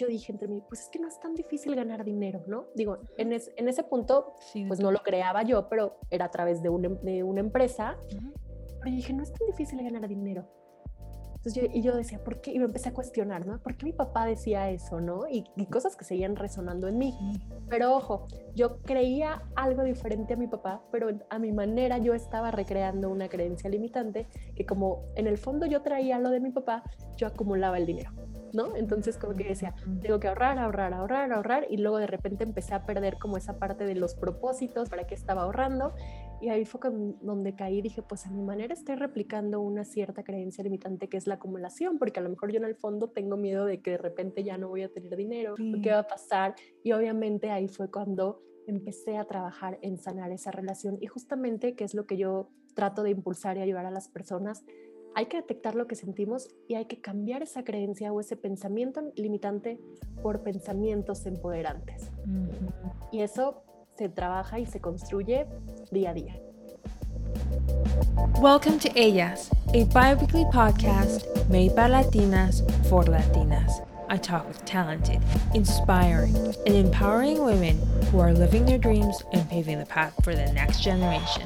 yo dije entre mí, pues es que no es tan difícil ganar dinero, ¿no? Digo, en, en ese punto, pues no lo creaba yo, pero era a través de, de una empresa. Pero dije, no es tan difícil ganar dinero. Entonces yo, y yo decía, ¿por qué? Y me empecé a cuestionar, ¿no? ¿Por qué mi papá decía eso, no? Y, cosas que seguían resonando en mí. Pero ojo, yo creía algo diferente a mi papá, pero a mi manera yo estaba recreando una creencia limitante que como en el fondo yo traía lo de mi papá, yo acumulaba el dinero. ¿No? Entonces como que decía, tengo que ahorrar, ahorrar, ahorrar, ahorrar y luego de repente empecé a perder como esa parte de los propósitos, para qué estaba ahorrando y ahí fue donde caí dije, pues a mi manera estoy replicando una cierta creencia limitante que es la acumulación, porque a lo mejor yo en el fondo tengo miedo de que de repente ya no voy a tener dinero, ¿qué va a pasar? Y obviamente ahí fue cuando empecé a trabajar en sanar esa relación y justamente que es lo que yo trato de impulsar y ayudar a las personas, hay que detectar lo que sentimos y hay que cambiar esa creencia o ese pensamiento limitante por pensamientos empoderantes. Y eso se trabaja y se construye día a día. Welcome to Ellas, a bi-weekly podcast made by Latinas for Latinas. I talk with talented, inspiring, and empowering women who are living their dreams and paving the path for the next generation.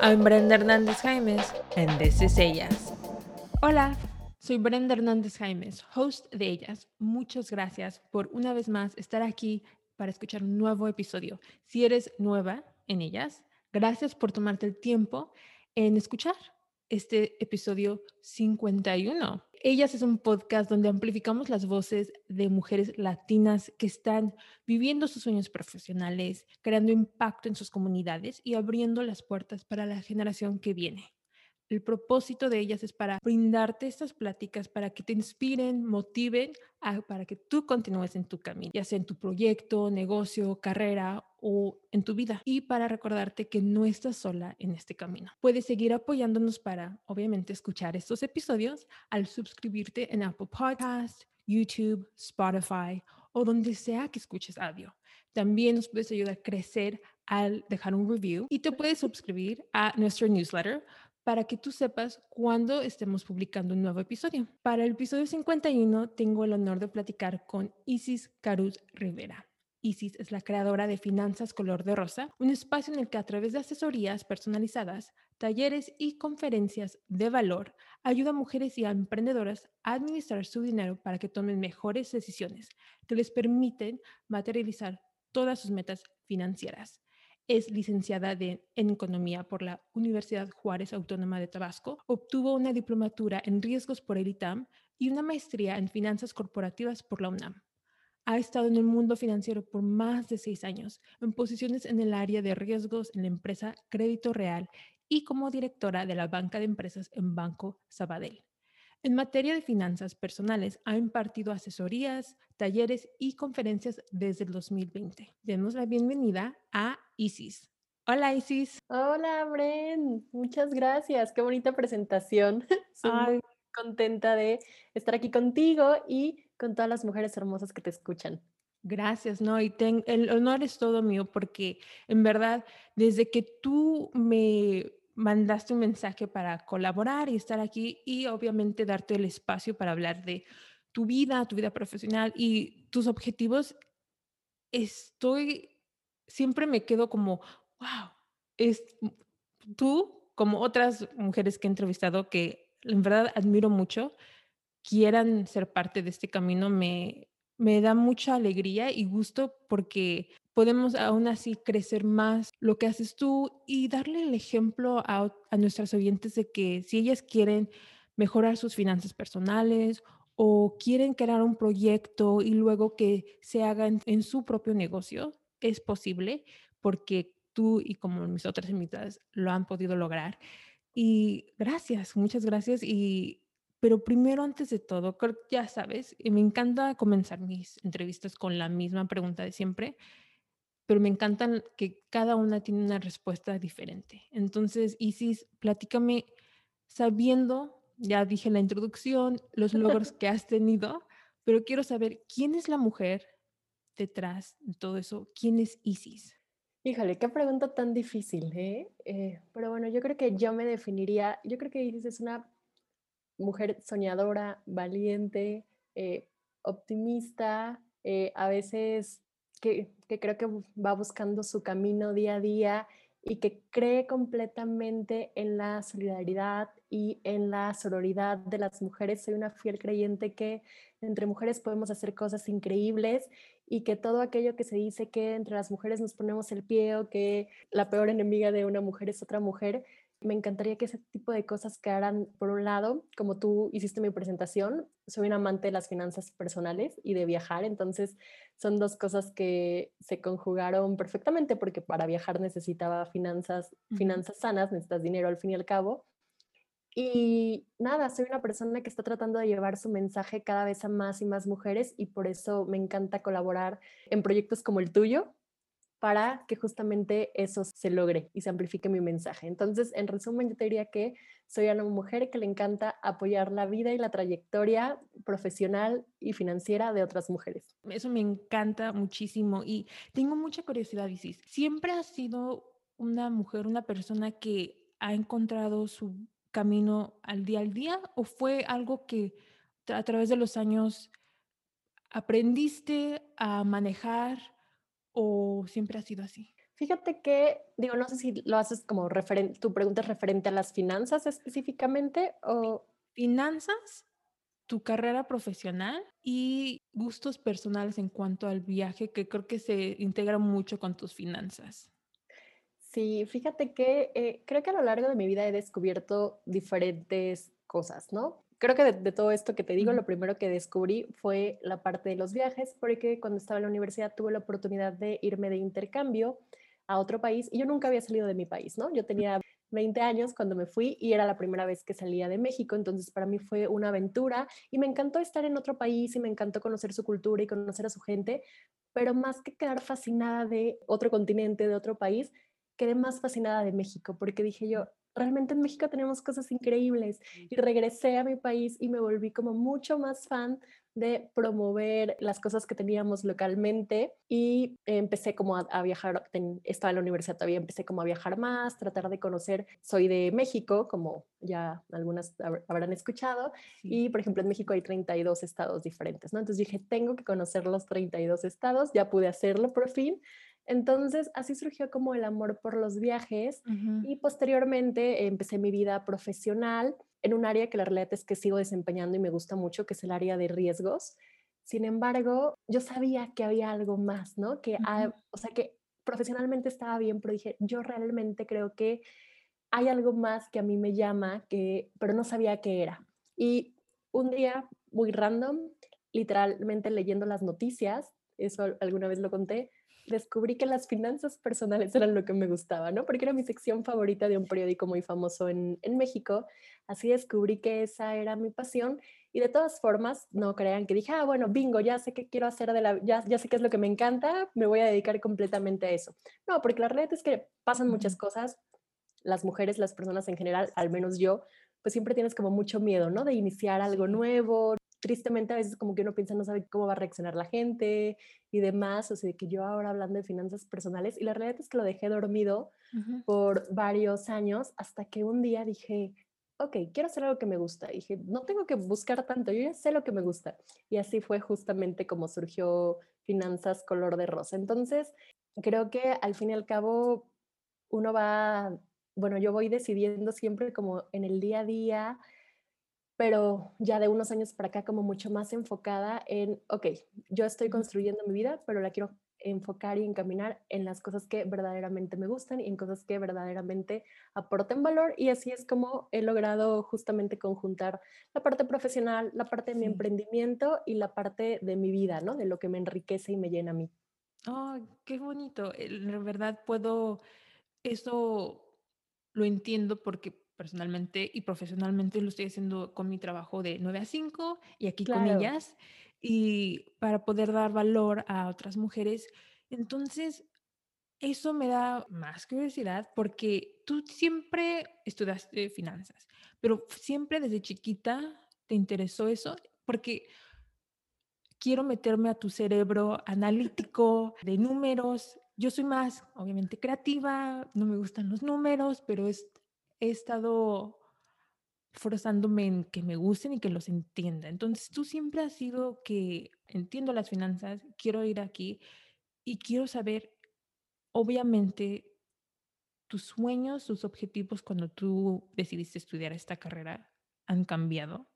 I'm Brenda Hernández Jaimes, and this is Ellas. Hola, soy Brenda Hernández Jaimes, host de Ellas. Muchas gracias por una vez más estar aquí para escuchar un nuevo episodio. Si eres nueva en ellas, gracias por tomarte el tiempo en escuchar este episodio 51. Ellas es un podcast donde amplificamos las voces de mujeres latinas que están viviendo sus sueños profesionales, creando impacto en sus comunidades y abriendo las puertas para la generación que viene. El propósito de ellas es para brindarte estas pláticas para que te inspiren, motiven, para que tú continúes en tu camino, ya sea en tu proyecto, negocio, carrera o en tu vida. Y para recordarte que no estás sola en este camino. Puedes seguir apoyándonos para, obviamente, escuchar estos episodios al suscribirte en Apple Podcast, YouTube, Spotify o donde sea que escuches audio. También nos puedes ayudar a crecer al dejar un review y te puedes suscribir a nuestro newsletter para que tú sepas cuándo estemos publicando un nuevo episodio. Para el episodio 51 tengo el honor de platicar con Isis Caruz Rivera. Isis es la creadora de Finanzas Color de Rosa, un espacio en el que a través de asesorías personalizadas, talleres y conferencias de valor, ayuda a mujeres y a emprendedoras a administrar su dinero para que tomen mejores decisiones que les permiten materializar todas sus metas financieras. Es licenciada en Economía por la Universidad Juárez Autónoma de Tabasco. Obtuvo una diplomatura en Riesgos por el ITAM y una maestría en Finanzas Corporativas por la UNAM. Ha estado en el mundo financiero por más de seis años, en posiciones en el área de riesgos en la empresa Crédito Real y como directora de la banca de empresas en Banco Sabadell. En materia de finanzas personales, ha impartido asesorías, talleres y conferencias desde el 2020. Demos la bienvenida a Isis. Hola Isis. Hola Bren, muchas gracias. Qué bonita presentación. Estoy muy contenta de estar aquí contigo y con todas las mujeres hermosas que te escuchan. Gracias, no, y el honor es todo mío porque en verdad, desde que tú me mandaste un mensaje para colaborar y estar aquí y obviamente darte el espacio para hablar de tu vida, tu vida profesional y tus objetivos, estoy, siempre me quedo como, wow, es tú, como otras mujeres que he entrevistado que en verdad admiro mucho, quieran ser parte de este camino, me, me da mucha alegría y gusto porque podemos aún así crecer más lo que haces tú y darle el ejemplo a, a nuestras oyentes de que si ellas quieren mejorar sus finanzas personales o quieren crear un proyecto y luego que se haga en, su propio negocio, es posible porque tú y como mis otras invitadas lo han podido lograr. Y gracias, muchas gracias. Y, pero primero, antes de todo, ya sabes, me encanta comenzar mis entrevistas con la misma pregunta de siempre pero me encantan que cada una tiene una respuesta diferente. Entonces, Isis, platícame, sabiendo, ya dije la introducción, los logros que has tenido, pero quiero saber quién es la mujer detrás de todo eso, quién es Isis. Híjole, qué pregunta tan difícil, ¿eh? ¿eh? Pero bueno, yo creo que yo me definiría, yo creo que Isis es una mujer soñadora, valiente, eh, optimista, eh, a veces que, creo que va buscando su camino día a día y que cree completamente en la solidaridad y en la sororidad de las mujeres. Soy una fiel creyente que entre mujeres podemos hacer cosas increíbles y que todo aquello que se dice que entre las mujeres nos ponemos el pie o que la peor enemiga de una mujer es otra mujer, me encantaría que ese tipo de cosas quedaran, por un lado, como tú hiciste mi presentación, soy un amante de las finanzas personales y de viajar, entonces son dos cosas que se conjugaron perfectamente porque para viajar necesitaba finanzas, finanzas sanas, necesitas dinero al fin y al cabo. Y nada, soy una persona que está tratando de llevar su mensaje cada vez a más y más mujeres y por eso me encanta colaborar en proyectos como el tuyo, para que justamente eso se logre y se amplifique mi mensaje. Entonces, en resumen, yo te diría que soy una mujer que le encanta apoyar la vida y la trayectoria profesional y financiera de otras mujeres. Eso me encanta muchísimo y tengo mucha curiosidad, Isis. ¿Siempre has sido una mujer, una persona que ha encontrado su camino al día al día o fue algo que a través de los años aprendiste a manejar? O siempre ha sido así? Fíjate que, digo, no sé si lo haces como referente, tu pregunta es referente a las finanzas específicamente o... Finanzas, tu carrera profesional y gustos personales en cuanto al viaje, que creo que se integra mucho con tus finanzas. Sí, fíjate que eh, creo que a lo largo de mi vida he descubierto diferentes cosas, ¿no? Creo que de, todo esto que te digo, lo primero que descubrí fue la parte de los viajes, porque cuando estaba en la universidad tuve la oportunidad de irme de intercambio a otro país y yo nunca había salido de mi país, ¿no? Yo tenía 20 años cuando me fui y era la primera vez que salía de México, entonces para mí fue una aventura y me encantó estar en otro país y me encantó conocer su cultura y conocer a su gente, pero más que quedar fascinada de otro continente, de otro país, quedé más fascinada de México, porque dije yo, realmente en México tenemos cosas increíbles. Y regresé a mi país y me volví como mucho más fan de promover las cosas que teníamos localmente y empecé como a, viajar, estaba en la universidad todavía, empecé como a viajar más, tratar de conocer, soy de México, como ya algunas habrán escuchado, y por ejemplo en México hay 32 estados diferentes, ¿no? Entonces dije, tengo que conocer los 32 estados, ya pude hacerlo por fin, entonces, así surgió como el amor por los viajes y posteriormente empecé mi vida profesional en un área que la realidad es que sigo desempeñando y me gusta mucho, que es el área de riesgos. Sin embargo, yo sabía que había algo más, ¿no? Que, o sea, que profesionalmente estaba bien, pero dije, yo realmente creo que hay algo más que a mí me llama, que, pero no sabía qué era. Y un día muy random, literalmente leyendo las noticias, eso alguna vez lo conté, descubrí que las finanzas personales eran lo que me gustaba, ¿no? Porque era mi sección favorita de un periódico muy famoso en, en México. Así descubrí que esa era mi pasión y de todas formas, no crean que dije, ah, bueno, bingo, ya sé qué quiero hacer de la, ya, ya sé qué es lo que me encanta, me voy a dedicar completamente a eso. No, porque la realidad es que pasan muchas cosas, las mujeres, las personas en general, al menos yo, pues siempre tienes como mucho miedo, ¿no? De iniciar algo nuevo, tristemente a veces como que uno piensa no sabe cómo va a reaccionar la gente y demás, o sea, de que yo ahora hablando de finanzas personales y la realidad es que lo dejé dormido por varios años hasta que un día dije, ok, quiero hacer algo que me gusta. Y dije, no tengo que buscar tanto, yo ya sé lo que me gusta. Y así fue justamente como surgió Finanzas Color de Rosa. Entonces, creo que al fin y al cabo uno va, bueno, yo voy decidiendo siempre como en el día a día pero ya de unos años para acá como mucho más enfocada en, ok, yo estoy construyendo mi vida, pero la quiero enfocar y encaminar en las cosas que verdaderamente me gustan y en cosas que verdaderamente aporten valor y así es como he logrado justamente conjuntar la parte profesional, la parte de mi emprendimiento y la parte de mi vida, ¿no? De lo que me enriquece y me llena a mí. Oh, qué bonito. La verdad puedo, eso lo entiendo porque personalmente y profesionalmente lo estoy haciendo con mi trabajo de 9 a 5 y aquí con ellas y para poder dar valor a otras mujeres. Entonces, eso me da más curiosidad porque tú siempre estudiaste finanzas, pero siempre desde chiquita te interesó eso porque quiero meterme a tu cerebro analítico de números. Yo soy más, obviamente, creativa, no me gustan los números, pero es he estado forzándome en que me gusten y que los entienda. Entonces tú siempre has sido que entiendo las finanzas, quiero ir aquí y quiero saber, obviamente, tus sueños, tus objetivos cuando tú decidiste estudiar esta carrera han cambiado.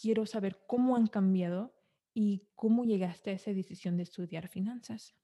Quiero saber cómo han cambiado y cómo llegaste a esa decisión de estudiar finanzas.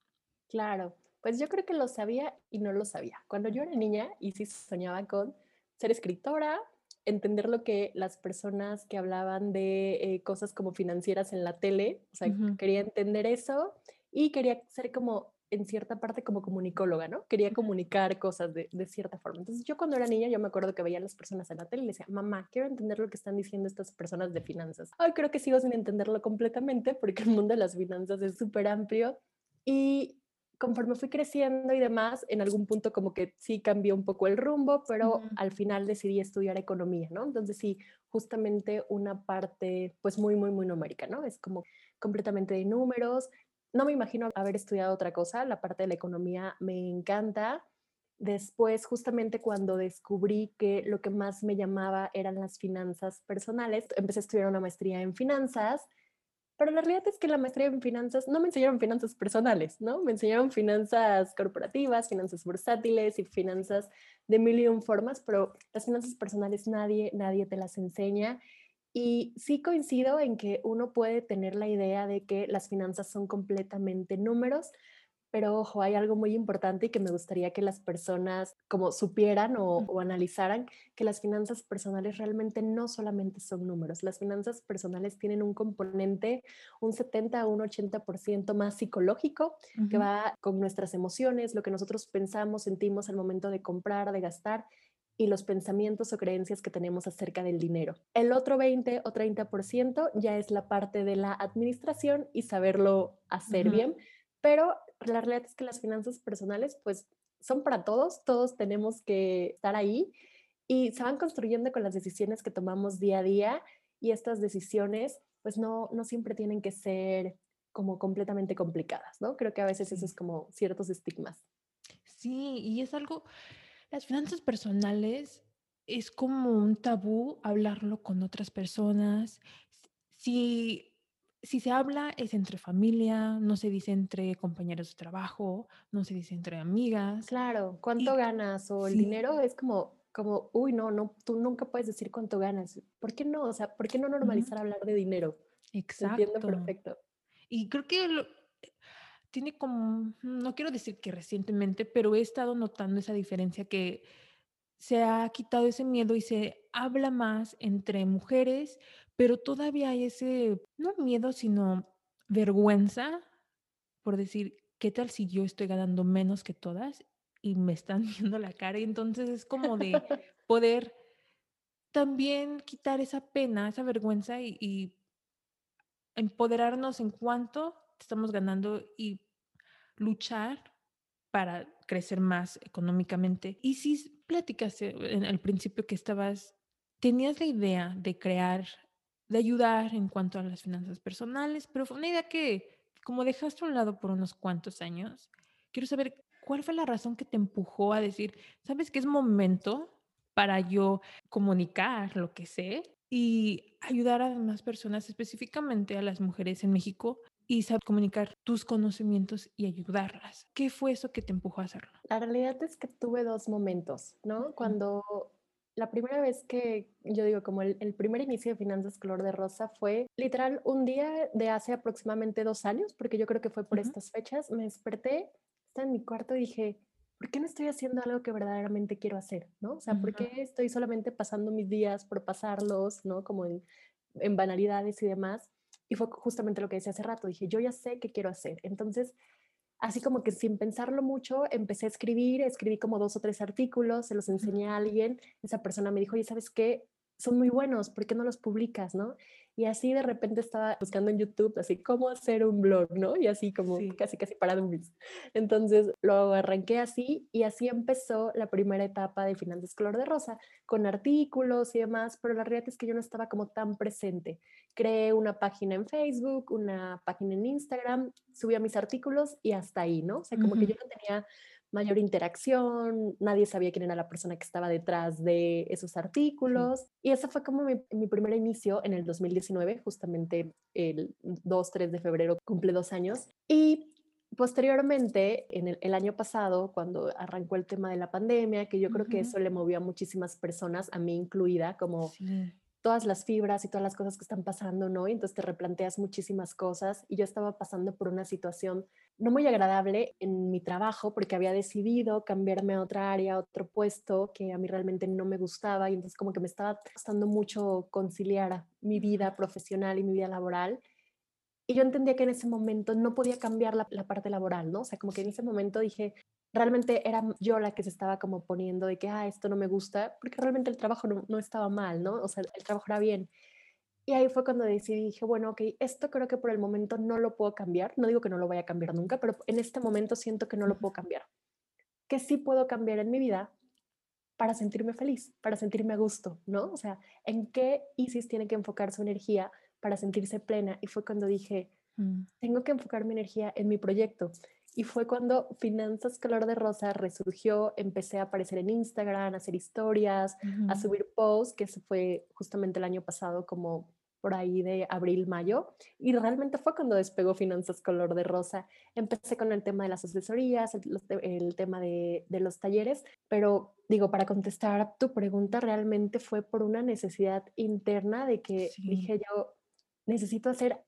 Claro, pues yo creo que lo sabía y no lo sabía. Cuando yo era niña y sí soñaba con ser escritora, entender lo que las personas que hablaban de eh, cosas como financieras en la tele, o sea, quería entender eso y quería ser como en cierta parte como comunicóloga, ¿no? Quería comunicar cosas de, de, cierta forma. Entonces yo cuando era niña, yo me acuerdo que veía a las personas en la tele y le decía, mamá, quiero entender lo que están diciendo estas personas de finanzas. Hoy creo que sigo sin entenderlo completamente porque el mundo de las finanzas es súper amplio y conforme fui creciendo y demás, en algún punto como que sí cambió un poco el rumbo, pero al final decidí estudiar economía, ¿no? Entonces sí, justamente una parte pues muy, muy, muy numérica, ¿no? Es como completamente de números. No me imagino haber estudiado otra cosa, la parte de la economía me encanta. Después, justamente cuando descubrí que lo que más me llamaba eran las finanzas personales, empecé a estudiar una maestría en finanzas pero la realidad es que la maestría en finanzas no me enseñaron finanzas personales, ¿no? Me enseñaron finanzas corporativas, finanzas bursátiles y finanzas de mil y un formas, pero las finanzas personales nadie, nadie te las enseña. Y sí coincido en que uno puede tener la idea de que las finanzas son completamente números, pero ojo, hay algo muy importante y que me gustaría que las personas como supieran o, analizaran que las finanzas personales realmente no solamente son números. Las finanzas personales tienen un componente, un 70 a un 80% más psicológico, que va con nuestras emociones, lo que nosotros pensamos, sentimos al momento de comprar, de gastar y los pensamientos o creencias que tenemos acerca del dinero. El otro 20 o 30% ya es la parte de la administración y saberlo hacer bien, pero la realidad es que las finanzas personales pues son para todos, todos tenemos que estar ahí y se van construyendo con las decisiones que tomamos día a día y estas decisiones pues no, no siempre tienen que ser como completamente complicadas, ¿no? Creo que a veces eso es como ciertos estigmas. Sí, y es algo, las finanzas personales es como un tabú hablarlo con otras personas. Si si se habla es entre familia, no se dice entre compañeros de trabajo, no se dice entre amigas. Claro, ¿cuánto ganas? O el dinero es como, como, uy, no, no, tú nunca puedes decir cuánto ganas. ¿Por qué no? O sea, ¿por qué no normalizar hablar de dinero? Exacto. Entiendo perfecto. Y creo que tiene como, no quiero decir que recientemente, pero he estado notando esa diferencia que se ha quitado ese miedo y se habla más entre mujeres pero todavía hay ese, no miedo, sino vergüenza por decir, ¿qué tal si yo estoy ganando menos que todas y me están viendo la cara? Y entonces es como de poder también quitar esa pena, esa vergüenza y, empoderarnos en cuanto estamos ganando y luchar para crecer más económicamente. Y si platicaste en el principio que estabas, tenías la idea de crear de ayudar en cuanto a las finanzas personales, pero fue una idea que como dejaste a un lado por unos cuantos años, quiero saber cuál fue la razón que te empujó a decir, sabes que es momento para yo comunicar lo que sé y ayudar a demás personas, específicamente a las mujeres en México, y saber comunicar tus conocimientos y ayudarlas. ¿Qué fue eso que te empujó a hacerlo? La realidad es que tuve dos momentos, ¿no? Cuando la primera vez que yo digo como el, primer inicio de Finanzas Color de Rosa fue literal un día de hace aproximadamente dos años, porque yo creo que fue por estas fechas, me desperté, estaba en mi cuarto y dije, ¿por qué no estoy haciendo algo que verdaderamente quiero hacer? ¿no? O sea, ¿por qué estoy solamente pasando mis días por pasarlos, ¿no? Como en, en banalidades y demás? Y fue justamente lo que decía hace rato, dije, yo ya sé qué quiero hacer. Entonces, así como que sin pensarlo mucho, empecé a escribir, escribí como dos o tres artículos, se los enseñé a alguien, esa persona me dijo, oye, ¿sabes qué? Son muy buenos, ¿por qué no los publicas, no? Y así de repente estaba buscando en YouTube, así, cómo hacer un blog, ¿no? Y así como casi, casi para dummies. Entonces lo arranqué así y así empezó la primera etapa de Finanzas Color de Rosa, con artículos y demás, pero la realidad es que yo no estaba como tan presente. Creé una página en Facebook, una página en Instagram, subía mis artículos y hasta ahí, ¿no? O sea, como que yo no tenía mayor interacción, nadie sabía quién era la persona que estaba detrás de esos artículos. Y ese fue como mi, mi, primer inicio en el 2019, justamente el 2-3 de febrero cumple dos años. Y posteriormente, en el, año pasado, cuando arrancó el tema de la pandemia, que yo creo que eso le movió a muchísimas personas, a mí incluida, como todas las fibras y todas las cosas que están pasando, ¿no? Y entonces te replanteas muchísimas cosas. Y yo estaba pasando por una situación no muy agradable en mi trabajo porque había decidido cambiarme a otra área, a otro puesto que a mí realmente no me gustaba. Y entonces como que me estaba costando mucho conciliar mi vida profesional y mi vida laboral. Y yo entendía que en ese momento no podía cambiar la, la parte laboral, ¿no? O sea, como que en ese momento dije, realmente era yo la que se estaba como poniendo de que, ah, esto no me gusta, porque realmente el trabajo no, no, estaba mal, ¿no? O sea, el trabajo era bien. Y ahí fue cuando decidí, dije, bueno, ok, esto creo que por el momento no lo puedo cambiar. No digo que no lo vaya a cambiar nunca, pero en este momento siento que no lo puedo cambiar. Que sí puedo cambiar en mi vida para sentirme feliz, para sentirme a gusto, ¿no? O sea, ¿en qué Isis tiene que enfocar su energía para sentirse plena? Y fue cuando dije, mm. tengo que enfocar mi energía en mi proyecto. Y fue cuando Finanzas Color de Rosa resurgió, empecé a aparecer en Instagram, a hacer historias, a subir posts, que se fue justamente el año pasado como por ahí de abril, mayo, y realmente fue cuando despegó Finanzas Color de Rosa. Empecé con el tema de las asesorías, el, tema de, de, los talleres, pero digo, para contestar tu pregunta, realmente fue por una necesidad interna de que dije yo, necesito hacer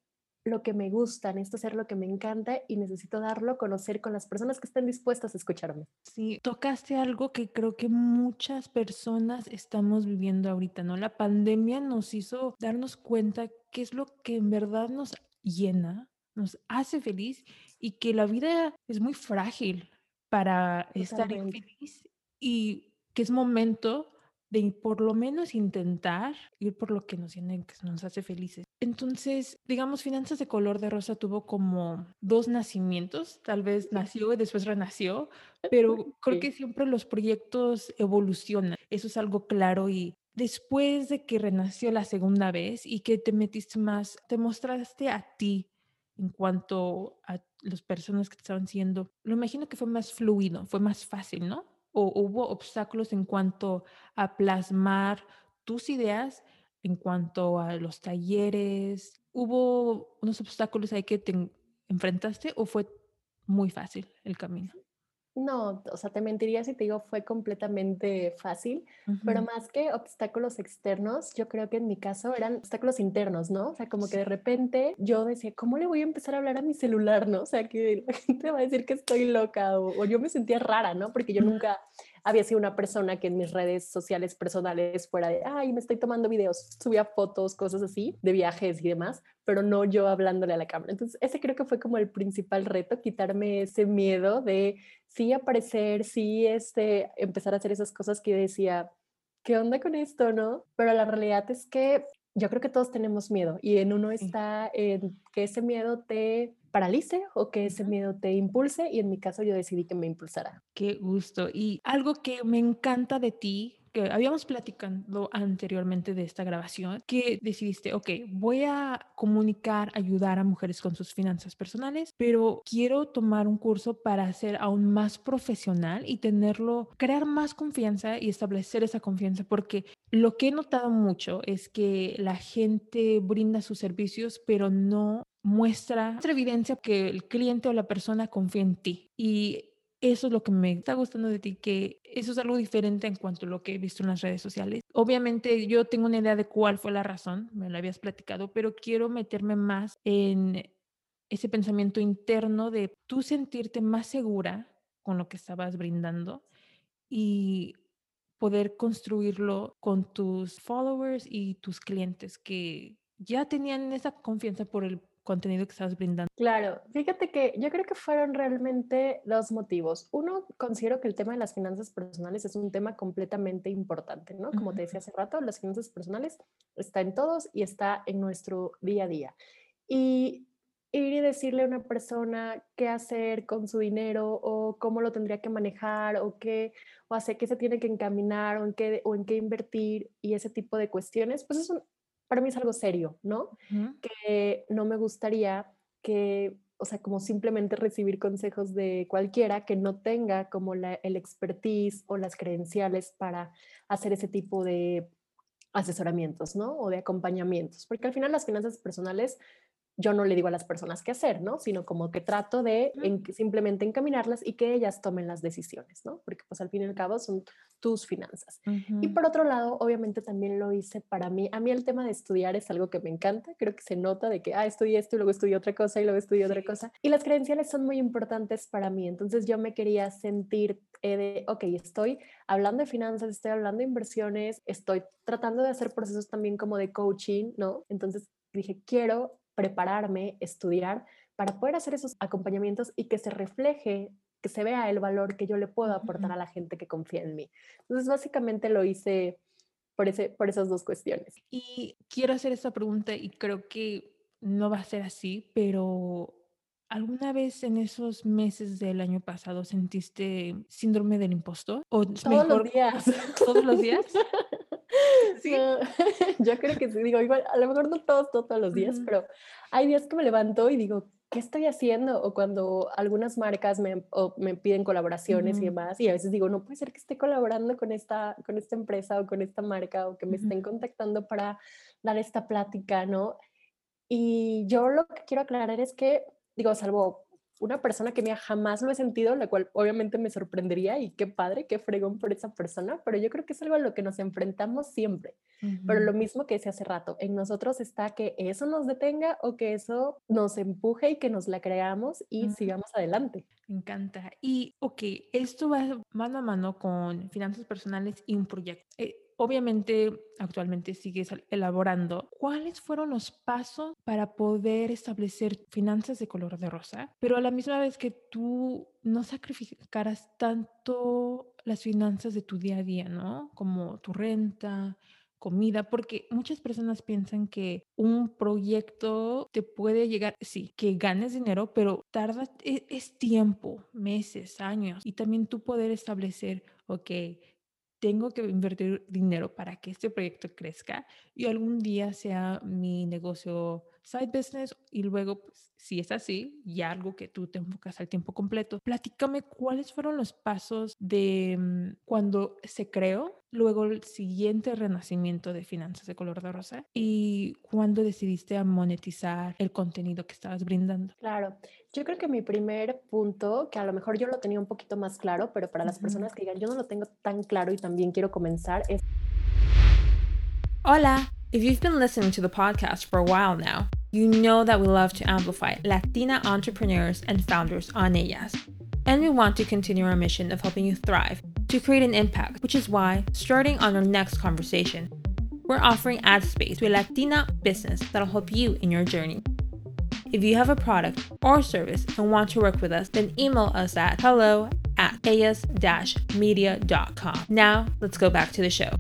lo que me gusta, necesito hacer lo que me encanta y necesito darlo a conocer con las personas que estén dispuestas a escucharme. Sí, tocaste algo que creo que muchas personas estamos viviendo ahorita, ¿no? La pandemia nos hizo darnos cuenta qué es lo que en verdad nos llena, nos hace feliz y que la vida es muy frágil para estar feliz y que es momento de por lo menos intentar ir por lo que nos, que nos hace felices. Entonces, digamos, Finanzas de Color de Rosa tuvo como dos nacimientos, tal vez nació y después renació, pero creo que siempre los proyectos evolucionan, eso es algo claro y después de que renació la segunda vez y que te metiste más, te mostraste a ti en cuanto a las personas que te estaban siguiendo, lo imagino que fue más fluido, fue más fácil, ¿no? O hubo obstáculos en cuanto a plasmar tus ideas, en cuanto a los talleres? ¿Hubo unos obstáculos ahí que te enfrentaste o fue muy fácil el camino? No, o sea, te mentiría si te digo fue completamente fácil, pero más que obstáculos externos, yo creo que en mi caso eran obstáculos internos, ¿no? O sea, como que de repente yo decía, ¿cómo le voy a empezar a hablar a mi celular, no? O sea, que la gente va a decir que estoy loca o, o yo me sentía rara, ¿no? Porque yo nunca había sido una persona que en mis redes sociales personales fuera de, ay, me estoy tomando videos, subía fotos, cosas así, de viajes y demás, pero no yo hablándole a la cámara. Entonces, ese creo que fue como el principal reto, quitarme ese miedo de sí aparecer, sí este, empezar a hacer esas cosas que decía, ¿qué onda con esto, no? Pero la realidad es que yo creo que todos tenemos miedo y en uno está en que ese miedo te paralice o que ese miedo te impulse y en mi caso yo decidí que me impulsara. Qué gusto. Y algo que me encanta de ti, que habíamos platicado anteriormente de esta grabación, que decidiste, ok, voy a comunicar, ayudar a mujeres con sus finanzas personales, pero quiero tomar un curso para ser aún más profesional y tenerlo, crear más confianza y establecer esa confianza, porque lo que he notado mucho es que la gente brinda sus servicios, pero no muestra otra evidencia que el cliente o la persona confía en ti. Y eso es lo que me está gustando de ti, que eso es algo diferente en cuanto a lo que he visto en las redes sociales. Obviamente yo tengo una idea de cuál fue la razón, me lo habías platicado, pero quiero meterme más en ese pensamiento interno de tú sentirte más segura con lo que estabas brindando y poder construirlo con tus followers y tus clientes que ya tenían esa confianza por el contenido que estás brindando? Claro, fíjate que yo creo que fueron realmente dos motivos. Uno, considero que el tema de las finanzas personales es un tema completamente importante, ¿no? Como te decía hace rato, las finanzas personales está en todos y está en nuestro día a día. Y ir y decirle a una persona qué hacer con su dinero o cómo lo tendría que manejar o qué o hacer qué se tiene que encaminar o en qué o en qué invertir y ese tipo de cuestiones, pues es un, para mí es algo serio, ¿no? Que no me gustaría que, o sea, como simplemente recibir consejos de cualquiera que no tenga como la, el expertise o las credenciales para hacer ese tipo de asesoramientos, ¿no? O de acompañamientos, porque al final las finanzas personales yo no le digo a las personas qué hacer, ¿no? Sino como que trato de simplemente encaminarlas y que ellas tomen las decisiones, ¿no? Porque pues al fin y al cabo son tus finanzas. Y por otro lado, obviamente también lo hice para mí. A mí el tema de estudiar es algo que me encanta. Creo que se nota de que, ah, estudié esto y luego estudié otra cosa y luego estudié otra cosa. Y las credenciales son muy importantes para mí. Entonces yo me quería sentir eh, de, ok, estoy hablando de finanzas, estoy hablando de inversiones, estoy tratando de hacer procesos también como de coaching, ¿no? Entonces dije, quiero prepararme, estudiar, para poder hacer esos acompañamientos y que se refleje, que se vea el valor que yo le puedo aportar a la gente que confía en mí. Entonces, básicamente lo hice por, ese, por esas dos cuestiones. Y quiero hacer esta pregunta y creo que no va a ser así, pero ¿Alguna vez en esos meses del año pasado sentiste síndrome del impostor? ¿O todos los días. ¿Todos los días? Sí. yo creo que sí, digo, igual, a lo mejor no todos, todos, los días, pero hay días que me levanto y digo, ¿qué estoy haciendo? O cuando algunas marcas me, me piden colaboraciones y demás, y a veces digo, no puede ser que esté colaborando con esta, con esta empresa o con esta marca o que me estén contactando para dar esta plática, ¿no? Y yo lo que quiero aclarar es que, digo, salvo una persona que mira, jamás lo he sentido, la cual obviamente me sorprendería y qué padre, qué fregón por esa persona, pero yo creo que es algo a lo que nos enfrentamos siempre. Pero lo mismo que decía hace rato, en nosotros está que eso nos detenga o que eso nos empuje y que nos la creamos y sigamos adelante. Me encanta. Y, ok, esto va mano a mano con finanzas personales y un proyecto. Eh, obviamente actualmente sigues elaborando. ¿Cuáles fueron los pasos para poder establecer finanzas de color de rosa, pero a la misma vez que tú no sacrificaras tanto las finanzas de tu día a día, ¿no? Como tu renta, comida, porque muchas personas piensan que un proyecto te puede llegar, sí, que ganes dinero, pero tarda, es, es tiempo, meses, años, y también tú poder establecer, ok, tengo que invertir dinero para que este proyecto crezca y algún día sea mi negocio side business y luego, pues, si es así, ya algo que tú te enfocas al tiempo completo. Platícame cuáles fueron los pasos de mm, cuando se creó, luego el siguiente renacimiento de finanzas de color de rosa y cuándo decidiste a monetizar el contenido que estabas brindando. Claro, yo creo que mi primer punto, que a lo mejor yo lo tenía un poquito más claro, pero para las personas que digan, yo no lo tengo tan claro y también quiero comenzar, es... Hola. If you've been listening to the podcast for a while now, you know that we love to amplify Latina entrepreneurs and founders on ellas. And we want to continue our mission of helping you thrive to create an impact, which is why, starting on our next conversation, we're offering ad space to a Latina business that'll help you in your journey. If you have a product or service and want to work with us, then email us at hello at media.com. Now, let's go back to the show.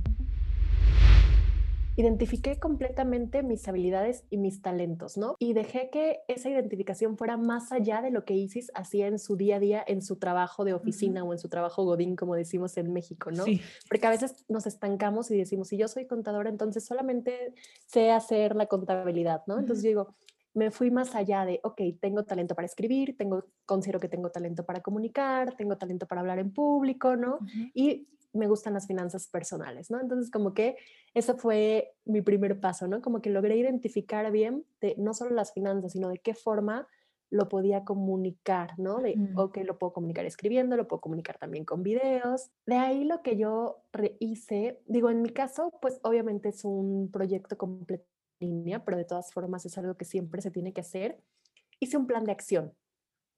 Identifiqué completamente mis habilidades y mis talentos, ¿no? Y dejé que esa identificación fuera más allá de lo que Isis hacía en su día a día, en su trabajo de oficina o en su trabajo godín, como decimos en México, ¿no? Porque a veces nos estancamos y decimos, si yo soy contadora, entonces solamente sé hacer la contabilidad, ¿no? Entonces digo, me fui más allá de, ok, tengo talento para escribir, tengo, considero que tengo talento para comunicar, tengo talento para hablar en público, ¿no? Y me gustan las finanzas personales, ¿no? Entonces, como que eso fue mi primer paso, ¿no? Como que logré identificar bien de no solo las finanzas, sino de qué forma lo podía comunicar, ¿no? De, ok, lo puedo comunicar escribiendo, lo puedo comunicar también con videos. De ahí lo que yo hice, digo, en mi caso, pues obviamente es un proyecto completo en línea, pero de todas formas es algo que siempre se tiene que hacer. Hice un plan de acción,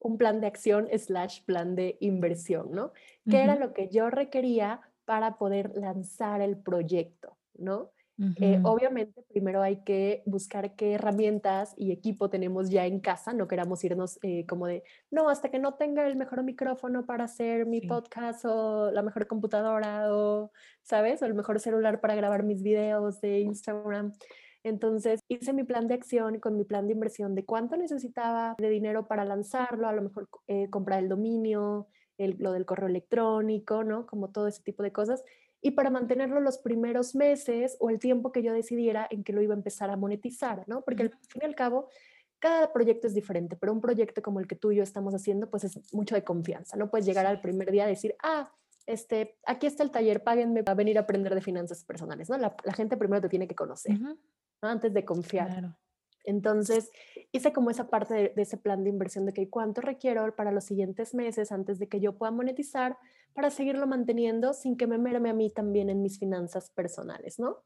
un plan de acción slash plan de inversión, ¿no? Que era lo que yo requería para poder lanzar el proyecto, ¿no? Eh, obviamente, primero hay que buscar qué herramientas y equipo tenemos ya en casa. No queramos irnos eh, como de, no, hasta que no tenga el mejor micrófono para hacer mi podcast o la mejor computadora o, ¿sabes? O el mejor celular para grabar mis videos de Instagram. Entonces hice mi plan de acción con mi plan de inversión de cuánto necesitaba de dinero para lanzarlo, a lo mejor eh, comprar el dominio, lo del correo electrónico, ¿no? Como todo ese tipo de cosas. Y para mantenerlo los primeros meses o el tiempo que yo decidiera en que lo iba a empezar a monetizar, ¿no? Porque al fin y al cabo, cada proyecto es diferente, pero un proyecto como el que tú y yo estamos haciendo, pues es mucho de confianza. No puedes llegar al primer día a decir, ah, este, aquí está el taller, páguenme para venir a aprender de finanzas personales, ¿no? La, gente primero te tiene que conocer, Antes de confiar. Entonces, hice como esa parte de, ese plan de inversión de que cuánto requiero para los siguientes meses antes de que yo pueda monetizar para seguirlo manteniendo sin que me merme a mí también en mis finanzas personales, ¿no?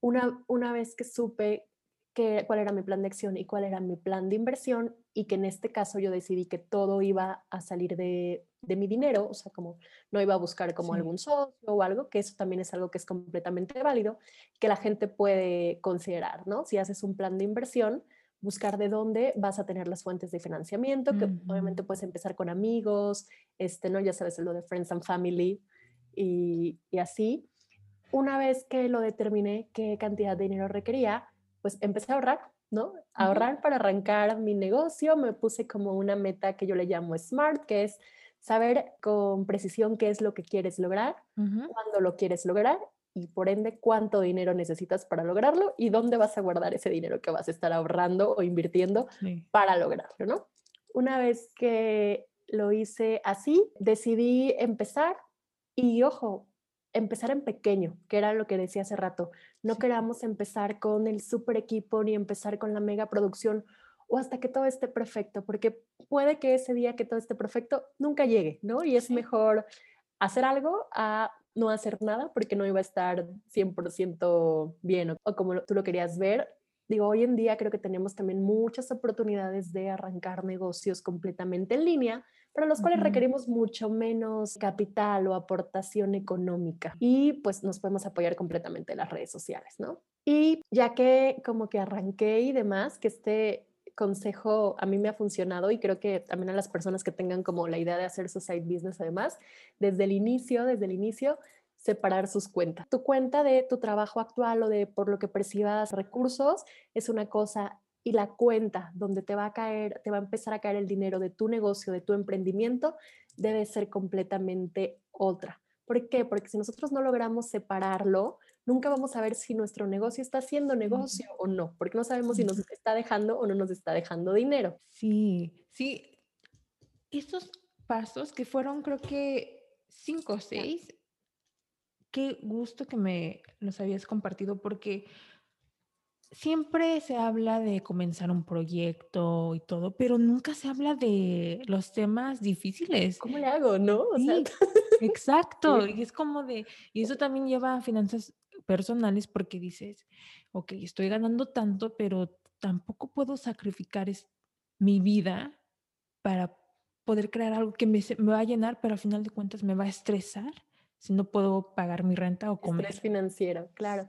Una, una vez que supe cuál era mi plan de acción y cuál era mi plan de inversión y que en este caso yo decidí que todo iba a salir de, de mi dinero, o sea, como no iba a buscar como algún socio o algo, que eso también es algo que es completamente válido, que la gente puede considerar, ¿no? Si haces un plan de inversión, buscar de dónde vas a tener las fuentes de financiamiento, que obviamente puedes empezar con amigos, este, ¿no? Ya sabes, lo de Friends and Family y, y así. Una vez que lo determiné qué cantidad de dinero requería, pues empecé a ahorrar, ¿no? ahorrar para arrancar mi negocio, me puse como una meta que yo le llamo SMART, que es saber con precisión qué es lo que quieres lograr, cuándo lo quieres lograr y por ende cuánto dinero necesitas para lograrlo y dónde vas a guardar ese dinero que vas a estar ahorrando o invirtiendo para lograrlo, ¿no? Una vez que lo hice así, decidí empezar y ojo, empezar en pequeño, que era lo que decía hace rato. No queramos empezar con el super equipo ni empezar con la mega producción o hasta que todo esté perfecto, porque puede que ese día que todo esté perfecto nunca llegue, ¿no? Y es mejor hacer algo a no hacer nada porque no iba a estar 100% bien o, como tú lo querías ver. Digo, hoy en día creo que tenemos también muchas oportunidades de arrancar negocios completamente en línea, para los cuales requerimos mucho menos capital o aportación económica y pues nos podemos apoyar completamente en las redes sociales, ¿no? Y ya que como que arranqué y demás, que este consejo a mí me ha funcionado y creo que también a las personas que tengan como la idea de hacer su side business además, desde el inicio, desde el inicio, separar sus cuentas. Tu cuenta de tu trabajo actual o de por lo que percibas recursos es una cosa y la cuenta donde te va a caer, te va a empezar a caer el dinero de tu negocio, de tu emprendimiento, debe ser completamente otra. ¿Por qué? Porque si nosotros no logramos separarlo, nunca vamos a ver si nuestro negocio está haciendo negocio o no, porque no sabemos si nos está dejando o no nos está dejando dinero. Sí, sí. Estos pasos que fueron creo que cinco o seis, qué gusto que me los habías compartido porque siempre se habla de comenzar un proyecto y todo, pero nunca se habla de los temas difíciles. ¿Cómo le hago, no? exacto. Y es como de, y eso también lleva a finanzas personales porque dices, ok, estoy ganando tanto, pero tampoco puedo sacrificar mi vida para poder crear algo que me, me, va a llenar, pero al final de cuentas me va a estresar si no puedo pagar mi renta o comer. Estrés financiero, claro.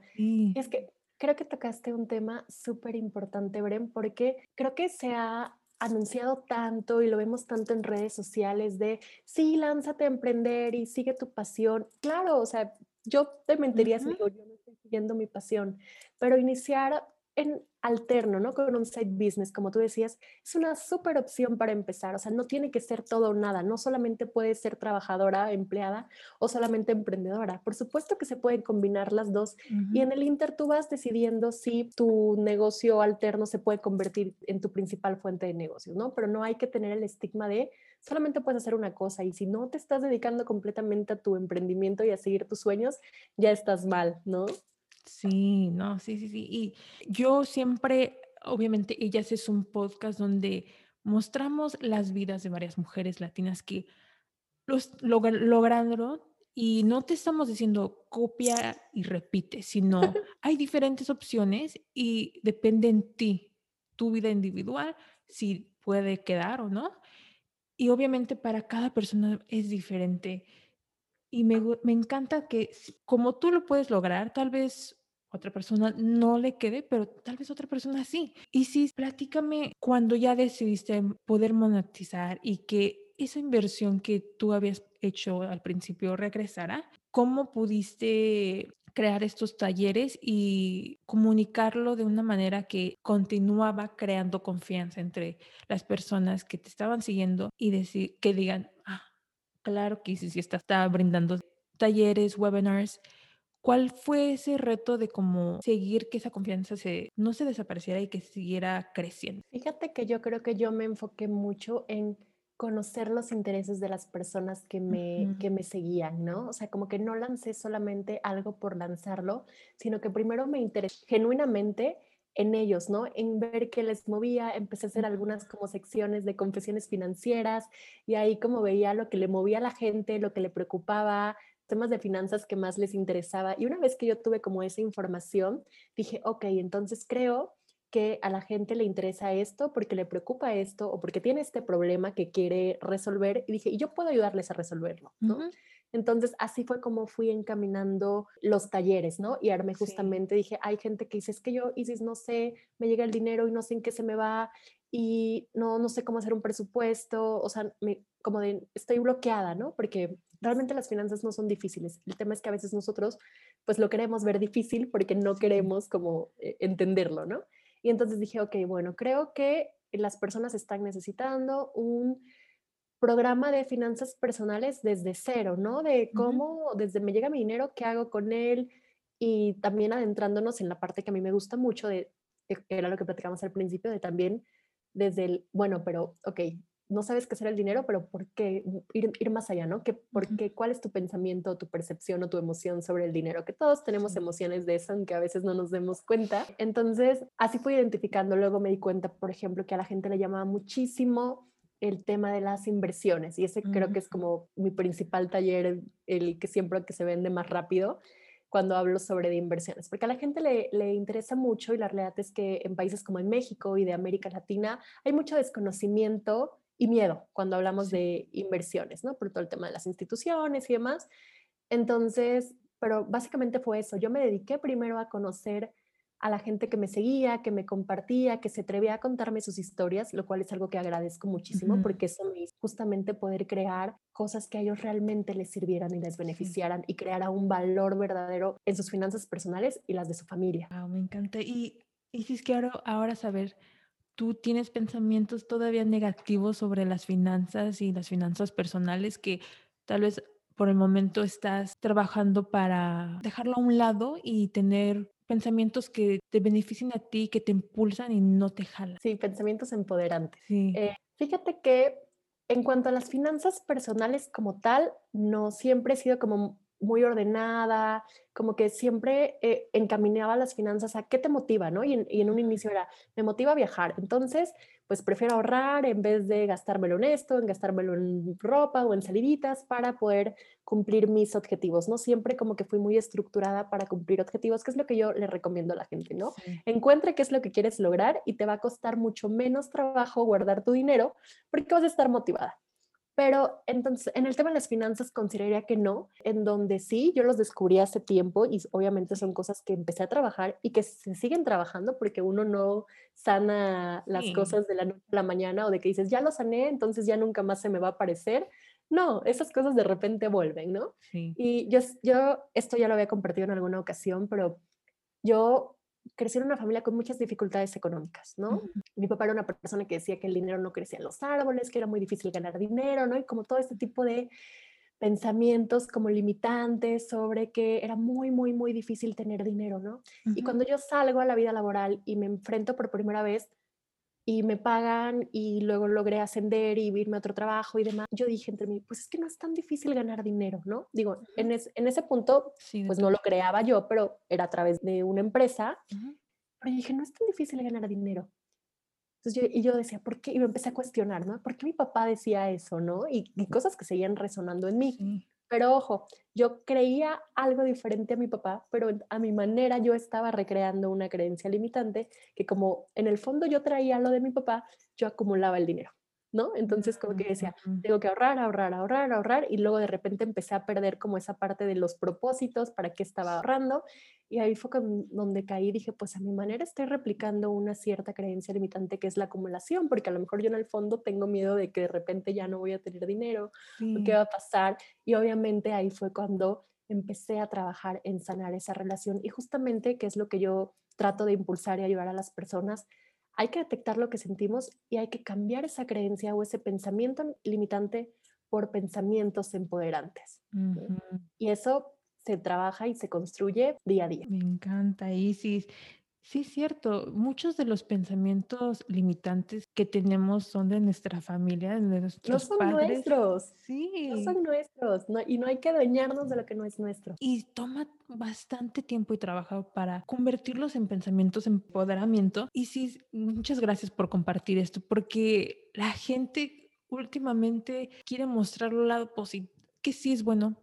Es que Creo que tocaste un tema súper importante, Bren, porque creo que se ha anunciado tanto y lo vemos tanto en redes sociales de, sí, lánzate a emprender y sigue tu pasión. Claro, o sea, yo te mentiría si digo, yo no estoy siguiendo mi pasión, pero iniciar en alterno, ¿no? Con un side business, como tú decías, es una súper opción para empezar. O sea, no tiene que ser todo o nada. No solamente puede ser trabajadora, empleada o solamente emprendedora. Por supuesto que se pueden combinar las dos. Y en el Inter tú vas decidiendo si tu negocio alterno se puede convertir en tu principal fuente de negocios, ¿no? Pero no hay que tener el estigma de solamente puedes hacer una cosa y si no te estás dedicando completamente a tu emprendimiento y a seguir tus sueños, ya estás mal, ¿no? Sí, no, sí, sí, sí. Y yo siempre, obviamente, Ellas es un podcast donde mostramos las vidas de varias mujeres latinas que los lograron y no te estamos diciendo copia y repite, sino hay diferentes opciones y depende en ti, tu vida individual, si puede quedar o no. Y obviamente para cada persona es diferente. Y me, me encanta que como tú lo puedes lograr, tal vez otra persona no le quede, pero tal vez otra persona sí. Y sí, platícame cuando ya decidiste poder monetizar y que esa inversión que tú habías hecho al principio regresara, ¿cómo pudiste crear estos talleres y comunicarlo de una manera que continuaba creando confianza entre las personas que te estaban siguiendo y decir que digan, claro que sí, sí está, está brindando talleres, webinars ¿Cuál fue ese reto de cómo seguir que esa confianza se, no se desapareciera y que siguiera creciendo? Fíjate que yo creo que yo me enfoqué mucho en conocer los intereses de las personas que me, que me seguían, ¿no? O sea, como que no lancé solamente algo por lanzarlo, sino que primero me interesé genuinamente en ellos, ¿no? En ver qué les movía, empecé a hacer algunas como secciones de confesiones financieras y ahí como veía lo que le movía a la gente, lo que le preocupaba, temas de finanzas que más les interesaba. Y una vez que yo tuve como esa información, dije, ok, entonces creo que a la gente le interesa esto porque le preocupa esto o porque tiene este problema que quiere resolver y dije, y yo puedo ayudarles a resolverlo, ¿no? Entonces, así fue como fui encaminando los talleres, ¿no? Y armé justamente, dije, hay gente que dice, es que yo, Isis, no sé, me llega el dinero y no sé en qué se me va y no, no sé cómo hacer un presupuesto, o sea, me, como de, estoy bloqueada, ¿no? Porque realmente las finanzas no son difíciles. El tema es que a veces nosotros, pues lo queremos ver difícil porque no queremos como eh, entenderlo, ¿no? Y entonces dije, ok, bueno, creo que las personas están necesitando un programa de finanzas personales desde cero, ¿no? De cómo, desde me llega mi dinero, qué hago con él y también adentrándonos en la parte que a mí me gusta mucho de, era lo que platicamos al principio, de también desde el, bueno, pero, ok, no sabes qué hacer el dinero, pero ¿por qué ir, ir más allá, no? ¿Qué, por qué, ¿Cuál es tu pensamiento, tu percepción o tu emoción sobre el dinero? Que todos tenemos emociones de eso, aunque a veces no nos demos cuenta. Entonces, así fui identificando. Luego me di cuenta, por ejemplo, que a la gente le llamaba muchísimo el tema de las inversiones y ese creo que es como mi principal taller, el que siempre que se vende más rápido cuando hablo sobre de inversiones, porque a la gente le, le, interesa mucho y la realidad es que en países como en México y de América Latina hay mucho desconocimiento y miedo cuando hablamos de inversiones, ¿no? Por todo el tema de las instituciones y demás. Entonces, pero básicamente fue eso. Yo me dediqué primero a conocer a la gente que me seguía, que me compartía, que se atrevía a contarme sus historias, lo cual es algo que agradezco muchísimo porque eso me hizo justamente poder crear cosas que a ellos realmente les sirvieran y les beneficiaran y creara un valor verdadero en sus finanzas personales y las de su familia. Wow, me encanta. Y, y si es que ahora, ahora saber tú tienes pensamientos todavía negativos sobre las finanzas y las finanzas personales que tal vez por el momento estás trabajando para dejarlo a un lado y tener pensamientos que te beneficien a ti, que te impulsan y no te jalan. Sí, pensamientos empoderantes. Eh, fíjate que en cuanto a las finanzas personales como tal, no siempre he sido como muy ordenada, como que siempre eh, encaminaba las finanzas a qué te motiva, ¿no? Y en, y en, un inicio era, me motiva a viajar, entonces, pues prefiero ahorrar en vez de gastármelo en esto, en gastármelo en ropa o en saliditas para poder cumplir mis objetivos, ¿no? Siempre como que fui muy estructurada para cumplir objetivos, que es lo que yo le recomiendo a la gente, ¿no? Encuentre qué es lo que quieres lograr y te va a costar mucho menos trabajo guardar tu dinero porque vas a estar motivada. Pero entonces, en el tema de las finanzas consideraría que no, en donde sí, yo los descubrí hace tiempo y obviamente son cosas que empecé a trabajar y que se siguen trabajando porque uno no sana las cosas de la noche a la mañana o de que dices, ya lo sané, entonces ya nunca más se me va a aparecer. No, esas cosas de repente vuelven, ¿no? Y yo, yo, esto ya lo había compartido en alguna ocasión, pero yo crecí en una familia con muchas dificultades económicas, ¿no? Mi papá era una persona que decía que el dinero no crecía en los árboles, que era muy difícil ganar dinero, ¿no? Y como todo este tipo de pensamientos como limitantes sobre que era muy, muy, muy difícil tener dinero, ¿no? Y cuando yo salgo a la vida laboral y me enfrento por primera vez y me pagan y luego logré ascender y irme a otro trabajo y demás, yo dije entre mí, pues es que no es tan difícil ganar dinero, ¿no? Digo, en, en, ese punto, pues no lo creaba yo, pero era a través de una empresa. Pero dije, no es tan difícil ganar dinero. Entonces yo, y yo decía, ¿por qué? Y me empecé a cuestionar, ¿no? ¿Por qué mi papá decía eso, no? Y, y cosas que seguían resonando en mí. Pero ojo, yo creía algo diferente a mi papá, pero a mi manera yo estaba recreando una creencia limitante que como en el fondo yo traía lo de mi papá, yo acumulaba el dinero. ¿no? Entonces como que decía, tengo que ahorrar, ahorrar, ahorrar, ahorrar y luego de repente empecé a perder como esa parte de los propósitos, para qué estaba ahorrando y ahí fue donde caí, dije, pues a mi manera estoy replicando una cierta creencia limitante que es la acumulación, porque a lo mejor yo en el fondo tengo miedo de que de repente ya no voy a tener dinero, qué va a pasar y obviamente ahí fue cuando empecé a trabajar en sanar esa relación y justamente que es lo que yo trato de impulsar y ayudar a las personas hay que detectar lo que sentimos y hay que cambiar esa creencia o ese pensamiento limitante por pensamientos empoderantes. Y eso se trabaja y se construye día a día. Me encanta, Isis. Sí, cierto. Muchos de los pensamientos limitantes que tenemos son de nuestra familia, de nuestros no son nuestros. Sí. No son nuestros. y no hay que dañarnos de lo que no es nuestro. Y toma bastante tiempo y trabajo para convertirlos en pensamientos de empoderamiento. Y sí, muchas gracias por compartir esto, porque la gente últimamente quiere mostrar lo lado positivo, que sí es bueno,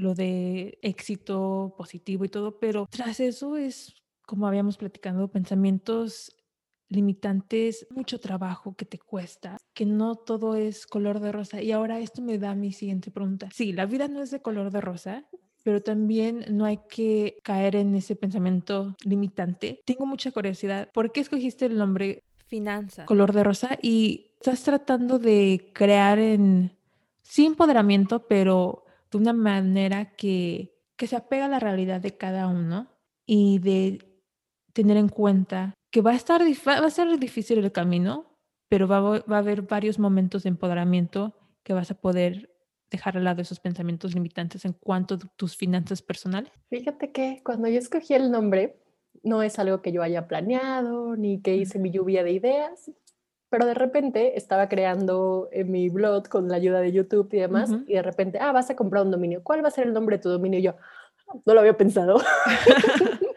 lo de éxito positivo y todo, pero tras eso es como habíamos platicado, pensamientos limitantes, mucho trabajo que te cuesta, que no todo es color de rosa. Y ahora esto me da mi siguiente pregunta. Sí, la vida no es de color de rosa, pero también no hay que caer en ese pensamiento limitante. Tengo mucha curiosidad, ¿por qué escogiste el nombre Finanza? Color de rosa y estás tratando de crear en, sí, empoderamiento, pero de una manera que, que se apega a la realidad de cada uno y de tener en cuenta que va a, estar, va a ser difícil el camino, pero va, va, a haber varios momentos de empoderamiento que vas a poder dejar al lado esos pensamientos limitantes en cuanto a tus finanzas personales. Fíjate que cuando yo escogí el nombre, no es algo que yo haya planeado ni que hice mi lluvia de ideas, pero de repente estaba creando en mi blog con la ayuda de YouTube y demás, y de repente, ah, vas a comprar un dominio, ¿cuál va a ser el nombre de tu dominio? Y yo, no lo había pensado.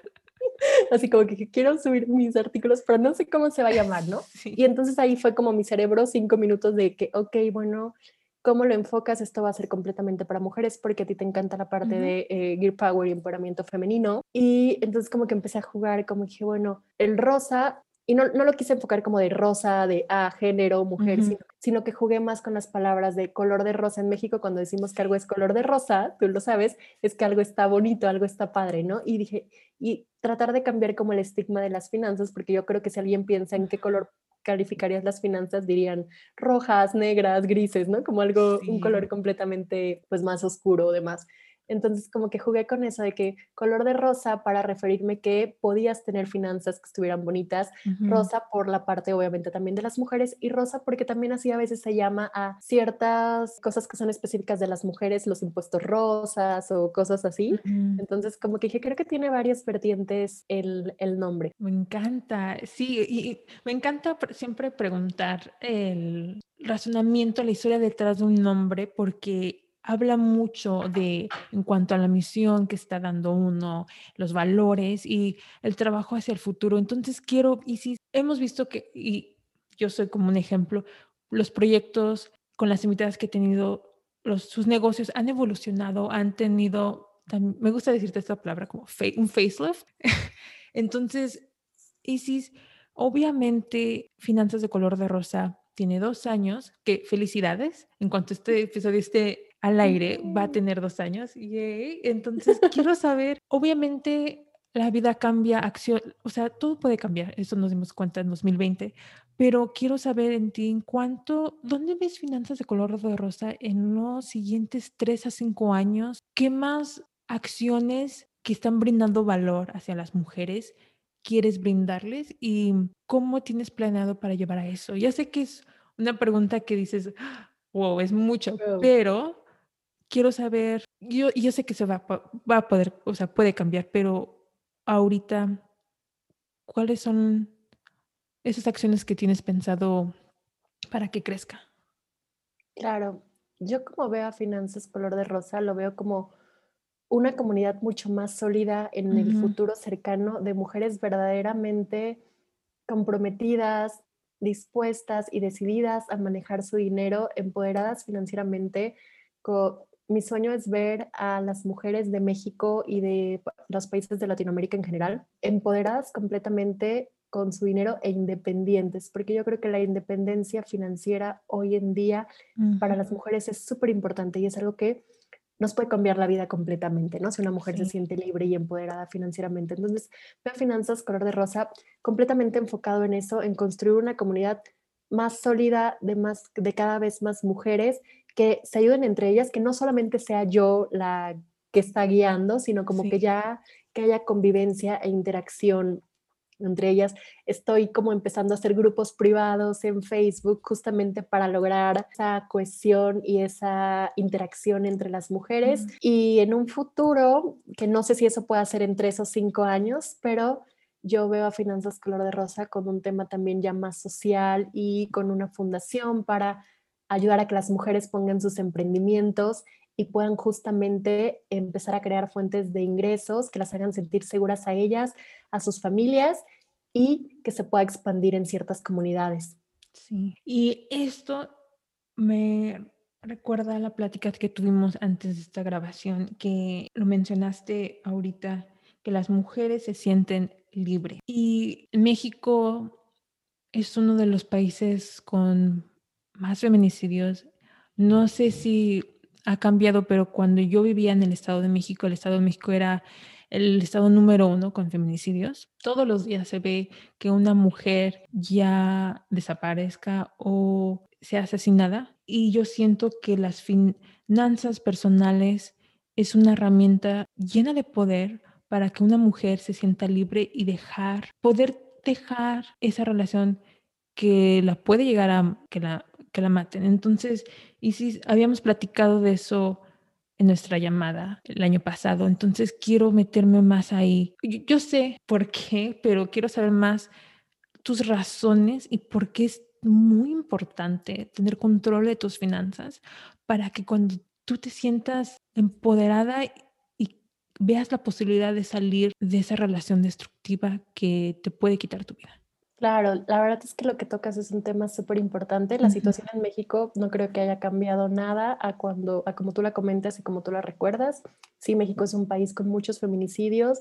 así como que quiero subir mis artículos, pero no sé cómo se va a llamar, ¿no? Y entonces ahí fue como mi cerebro cinco minutos de que, ok, bueno, ¿cómo lo enfocas? Esto va a ser completamente para mujeres porque a ti te encanta la parte de eh, Gear Power y empoderamiento femenino. Y entonces como que empecé a jugar, como dije, bueno, el rosa y no, no, lo quise enfocar como de rosa, de ah, género, mujer, sino, que jugué más con las palabras de color de rosa. En México, cuando decimos que algo es color de rosa, tú lo sabes, es que algo está bonito, algo está padre, ¿no? Y dije, y tratar de cambiar como el estigma de las finanzas, porque yo creo que si alguien piensa en qué color calificarías las finanzas, dirían rojas, negras, grises, ¿no? Como algo, un color completamente, pues, más oscuro o demás. Entonces, como que jugué con eso de que color de rosa para referirme que podías tener finanzas que estuvieran bonitas, rosa por la parte obviamente también de las mujeres y rosa porque también así a veces se llama a ciertas cosas que son específicas de las mujeres, los impuestos rosas o cosas así. Entonces, como que dije, creo que tiene varias vertientes el, el nombre. Me encanta, sí, y me encanta siempre preguntar el razonamiento, la historia detrás de un nombre porque habla mucho de en cuanto a la misión que está dando uno, los valores y el trabajo hacia el futuro. Entonces quiero, y si hemos visto que, y yo soy como un ejemplo, los proyectos con las invitadas que he tenido, sus negocios han evolucionado, han tenido, me gusta decirte esta palabra como un facelift. Entonces, Isis, obviamente, Finanzas de Color de Rosa tiene dos años, que felicidades, en cuanto este episodio esté al aire, va a tener dos años. Yay. Entonces, quiero saber, obviamente la vida cambia, acción, o sea, todo puede cambiar, eso nos dimos cuenta en 2020, pero quiero saber en ti, en cuánto, ¿dónde ves finanzas de color de rosa en los siguientes tres a cinco años? ¿Qué más acciones que están brindando valor hacia las mujeres quieres brindarles y cómo tienes planeado para llevar a eso? Ya sé que es una pregunta que dices, wow, es mucho, pero quiero saber, yo, yo sé que se va, va a poder, o sea, puede cambiar, pero ahorita, ¿cuáles son esas acciones que tienes pensado para que crezca? Claro, yo como veo a Finanzas Color de Rosa, lo veo como una comunidad mucho más sólida en el futuro cercano de mujeres verdaderamente comprometidas, dispuestas y decididas a manejar su dinero, empoderadas financieramente, mi sueño es ver a las mujeres de México y de los países de Latinoamérica en general empoderadas completamente con su dinero e independientes, porque yo creo que la independencia financiera hoy en día para las mujeres es súper importante y es algo que nos puede cambiar la vida completamente, ¿no? Si una mujer se siente libre y empoderada financieramente. Entonces, veo finanzas color de rosa completamente enfocado en eso, en construir una comunidad más sólida de, más, de cada vez más mujeres que se ayuden entre ellas, que no solamente sea yo la que está guiando, sino como que ya que haya convivencia e interacción Entre ellas, estoy como empezando a hacer grupos privados en Facebook justamente para lograr esa cohesión y esa interacción entre las mujeres. Y en un futuro, que no sé si eso puede ser en tres o cinco años, pero yo veo a Finanzas Color de Rosa con un tema también ya más social y con una fundación para ayudar a que las mujeres pongan sus emprendimientos y puedan justamente empezar a crear fuentes de ingresos que las hagan sentir seguras a ellas, a sus familias y que se pueda expandir en ciertas comunidades. Sí, y esto me recuerda la plática que tuvimos antes de esta grabación, que lo mencionaste ahorita, que las mujeres se sienten libres. Y México es uno de los países con más feminicidios. No sé si ha cambiado, pero cuando yo vivía en el Estado de México, el Estado de México era el estado número uno con feminicidios. Todos los días se ve que una mujer ya desaparezca o sea asesinada. Y yo siento que las finanzas personales es una herramienta llena de poder para que una mujer se sienta libre y dejar, poder dejar esa relación que la puede llegar a que la, que la maten. Entonces, y si habíamos platicado de eso en nuestra llamada el año pasado, entonces quiero meterme más ahí. Yo, sé por qué, pero quiero saber más tus razones y por qué es muy importante tener control de tus finanzas para que cuando tú te sientas empoderada y veas la posibilidad de salir de esa relación destructiva que te puede quitar tu vida. Claro, la verdad es que lo que tocas es un tema súper importante. La situación en México no creo que haya cambiado nada a cuando, a como tú la comentas y como tú la recuerdas. Sí, México es un país con muchos feminicidios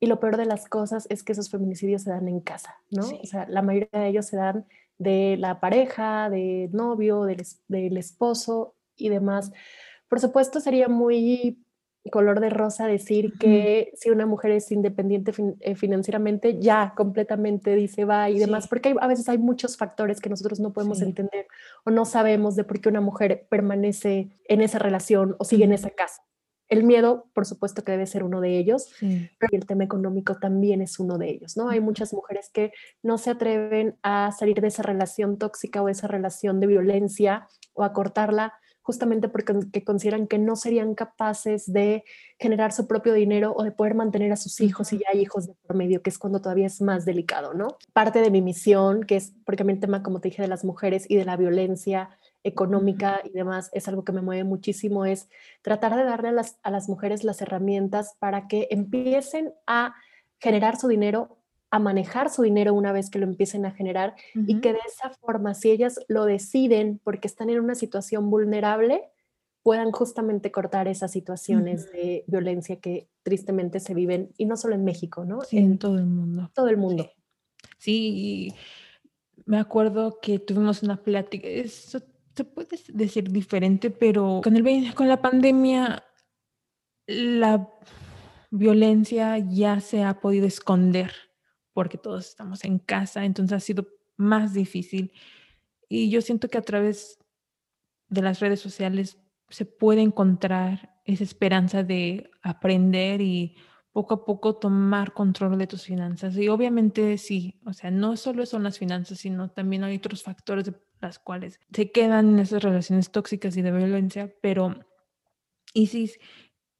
y lo peor de las cosas es que esos feminicidios se dan en casa, ¿no? O sea, la mayoría de ellos se dan de la pareja, del novio, del, del esposo y demás. Por supuesto, sería muy color de rosa decir que si una mujer es independiente eh, financieramente, ya completamente dice va y demás, porque a veces hay muchos factores que nosotros no podemos entender o no sabemos de por qué una mujer permanece en esa relación o sigue en esa casa. El miedo, por supuesto que debe ser uno de ellos, pero el tema económico también es uno de ellos, ¿no? Hay muchas mujeres que no se atreven a salir de esa relación tóxica o esa relación de violencia o a cortarla justamente porque consideran que no serían capaces de generar su propio dinero o de poder mantener a sus hijos y ya hay hijos de por medio, que es cuando todavía es más delicado, ¿no? Parte de mi misión, que es porque el tema, como te dije, de las mujeres y de la violencia económica y demás es algo que me mueve muchísimo, es tratar de darle a las, a las mujeres las herramientas para que empiecen a generar su dinero a manejar su dinero una vez que lo empiecen a generar y que de esa forma, si ellas lo deciden porque están en una situación vulnerable, puedan justamente cortar esas situaciones de violencia que tristemente se viven, y no solo en México, ¿no? en, todo el mundo. Todo el mundo. Sí, me acuerdo que tuvimos una plática, eso se puede decir diferente, pero con, el, con la pandemia, la violencia ya se ha podido esconder porque todos estamos en casa, entonces ha sido más difícil. Y yo siento que a través de las redes sociales se puede encontrar esa esperanza de aprender y poco a poco tomar control de tus finanzas. Y obviamente sí, o sea, no solo son las finanzas, sino también hay otros factores de las cuales se quedan en esas relaciones tóxicas y de violencia. Pero, Isis,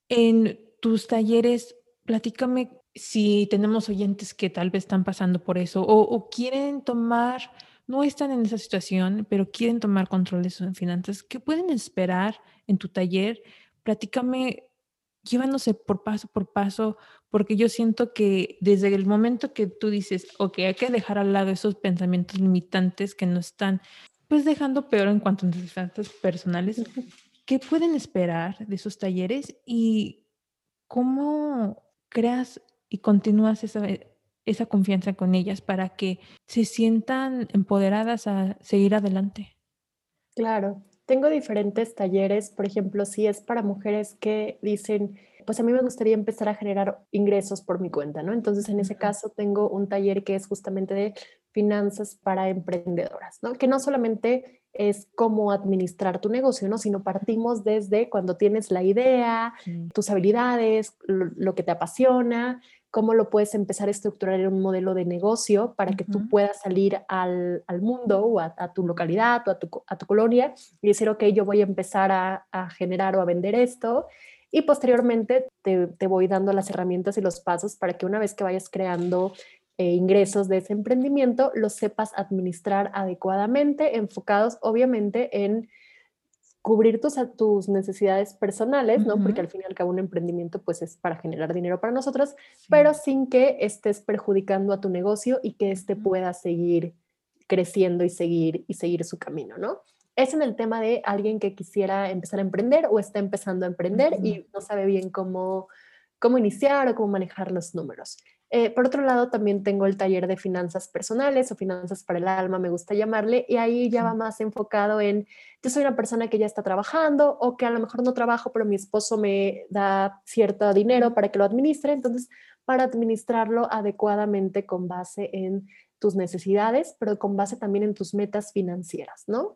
en tus talleres, platícame si tenemos oyentes que tal vez están pasando por eso o, quieren tomar, no están en esa situación, pero quieren tomar control de sus finanzas, ¿qué pueden esperar en tu taller? Platícame, llévanos por paso por paso, porque yo siento que desde el momento que tú dices, ok, hay que dejar al lado esos pensamientos limitantes que nos están pues dejando peor en cuanto a nuestras finanzas personales, ¿qué pueden esperar de esos talleres y cómo creas y continúas esa, esa confianza con ellas para que se sientan empoderadas a seguir adelante. Claro, tengo diferentes talleres, por ejemplo, si es para mujeres que dicen, pues a mí me gustaría empezar a generar ingresos por mi cuenta, ¿no? Entonces, en ese caso, tengo un taller que es justamente de finanzas para emprendedoras, ¿no? Que no solamente es cómo administrar tu negocio, ¿no? Sino partimos desde cuando tienes la idea, tus habilidades, lo, que te apasiona, cómo lo puedes empezar a estructurar en un modelo de negocio para que tú puedas salir al, mundo o a, tu localidad o a tu, a tu, colonia y decir, ok, yo voy a empezar a, generar o a vender esto. Y posteriormente te, te, voy dando las herramientas y los pasos para que una vez que vayas creando eh, ingresos de ese emprendimiento, los sepas administrar adecuadamente, enfocados obviamente en cubrir tus, tus necesidades personales, ¿no? Porque al fin y al cabo un emprendimiento pues es para generar dinero para nosotros, pero sin que estés perjudicando a tu negocio y que éste pueda seguir creciendo y seguir, y seguir su camino, ¿no? Es en el tema de alguien que quisiera empezar a emprender o está empezando a emprender y no sabe bien cómo, cómo iniciar o cómo manejar los números. Eh, por otro lado, también tengo el taller de finanzas personales o finanzas para el alma, me gusta llamarle, y ahí ya va más enfocado en, yo soy una persona que ya está trabajando o que a lo mejor no trabajo, pero mi esposo me da cierto dinero para que lo administre, entonces para administrarlo adecuadamente con base en tus necesidades, pero con base también en tus metas financieras, ¿no?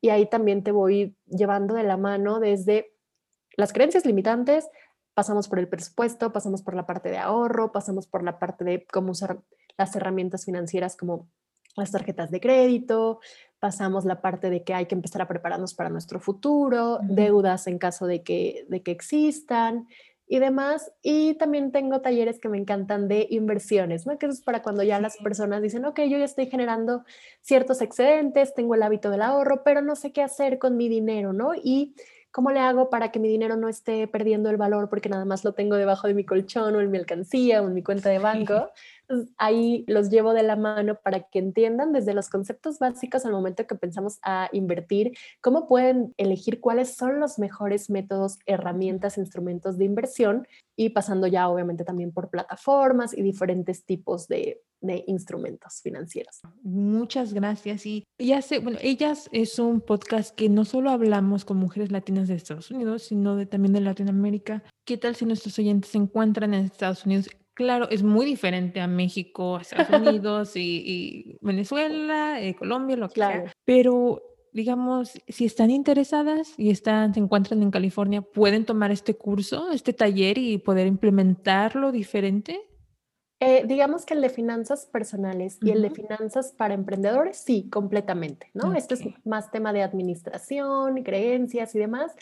Y ahí también te voy llevando de la mano desde las creencias limitantes, pasamos por el presupuesto, pasamos por la parte de ahorro, pasamos por la parte de cómo usar las herramientas financieras como las tarjetas de crédito, pasamos la parte de que hay que empezar a prepararnos para nuestro futuro, deudas en caso de que, de que existan y demás. Y también tengo talleres que me encantan de inversiones, ¿no? Que eso es para cuando ya las personas dicen, ok, yo ya estoy generando ciertos excedentes, tengo el hábito del ahorro, pero no sé qué hacer con mi dinero, ¿no? Y ¿cómo le hago para que mi dinero no esté perdiendo el valor porque nada más lo tengo debajo de mi colchón o en mi alcancía o en mi cuenta de banco? Ahí los llevo de la mano para que entiendan desde los conceptos básicos al momento que pensamos a invertir, cómo pueden elegir cuáles son los mejores métodos, herramientas, instrumentos de inversión y pasando ya obviamente también por plataformas y diferentes tipos de, de instrumentos financieros. Muchas gracias. Y ya sé, bueno, ellas es un podcast que no solo hablamos con mujeres latinas de Estados Unidos, sino de, también de Latinoamérica. ¿Qué tal si nuestros oyentes se encuentran en Estados Unidos? Claro, es muy diferente a México, a Estados Unidos y, Venezuela, eh, Colombia, lo que claro. sea. Pero digamos, si están interesadas y están, se encuentran en California, ¿pueden tomar este curso, este taller y poder implementarlo diferente? Eh, digamos que el de finanzas personales y el de finanzas para emprendedores, sí, completamente, ¿no? Este es más tema de administración, creencias y demás.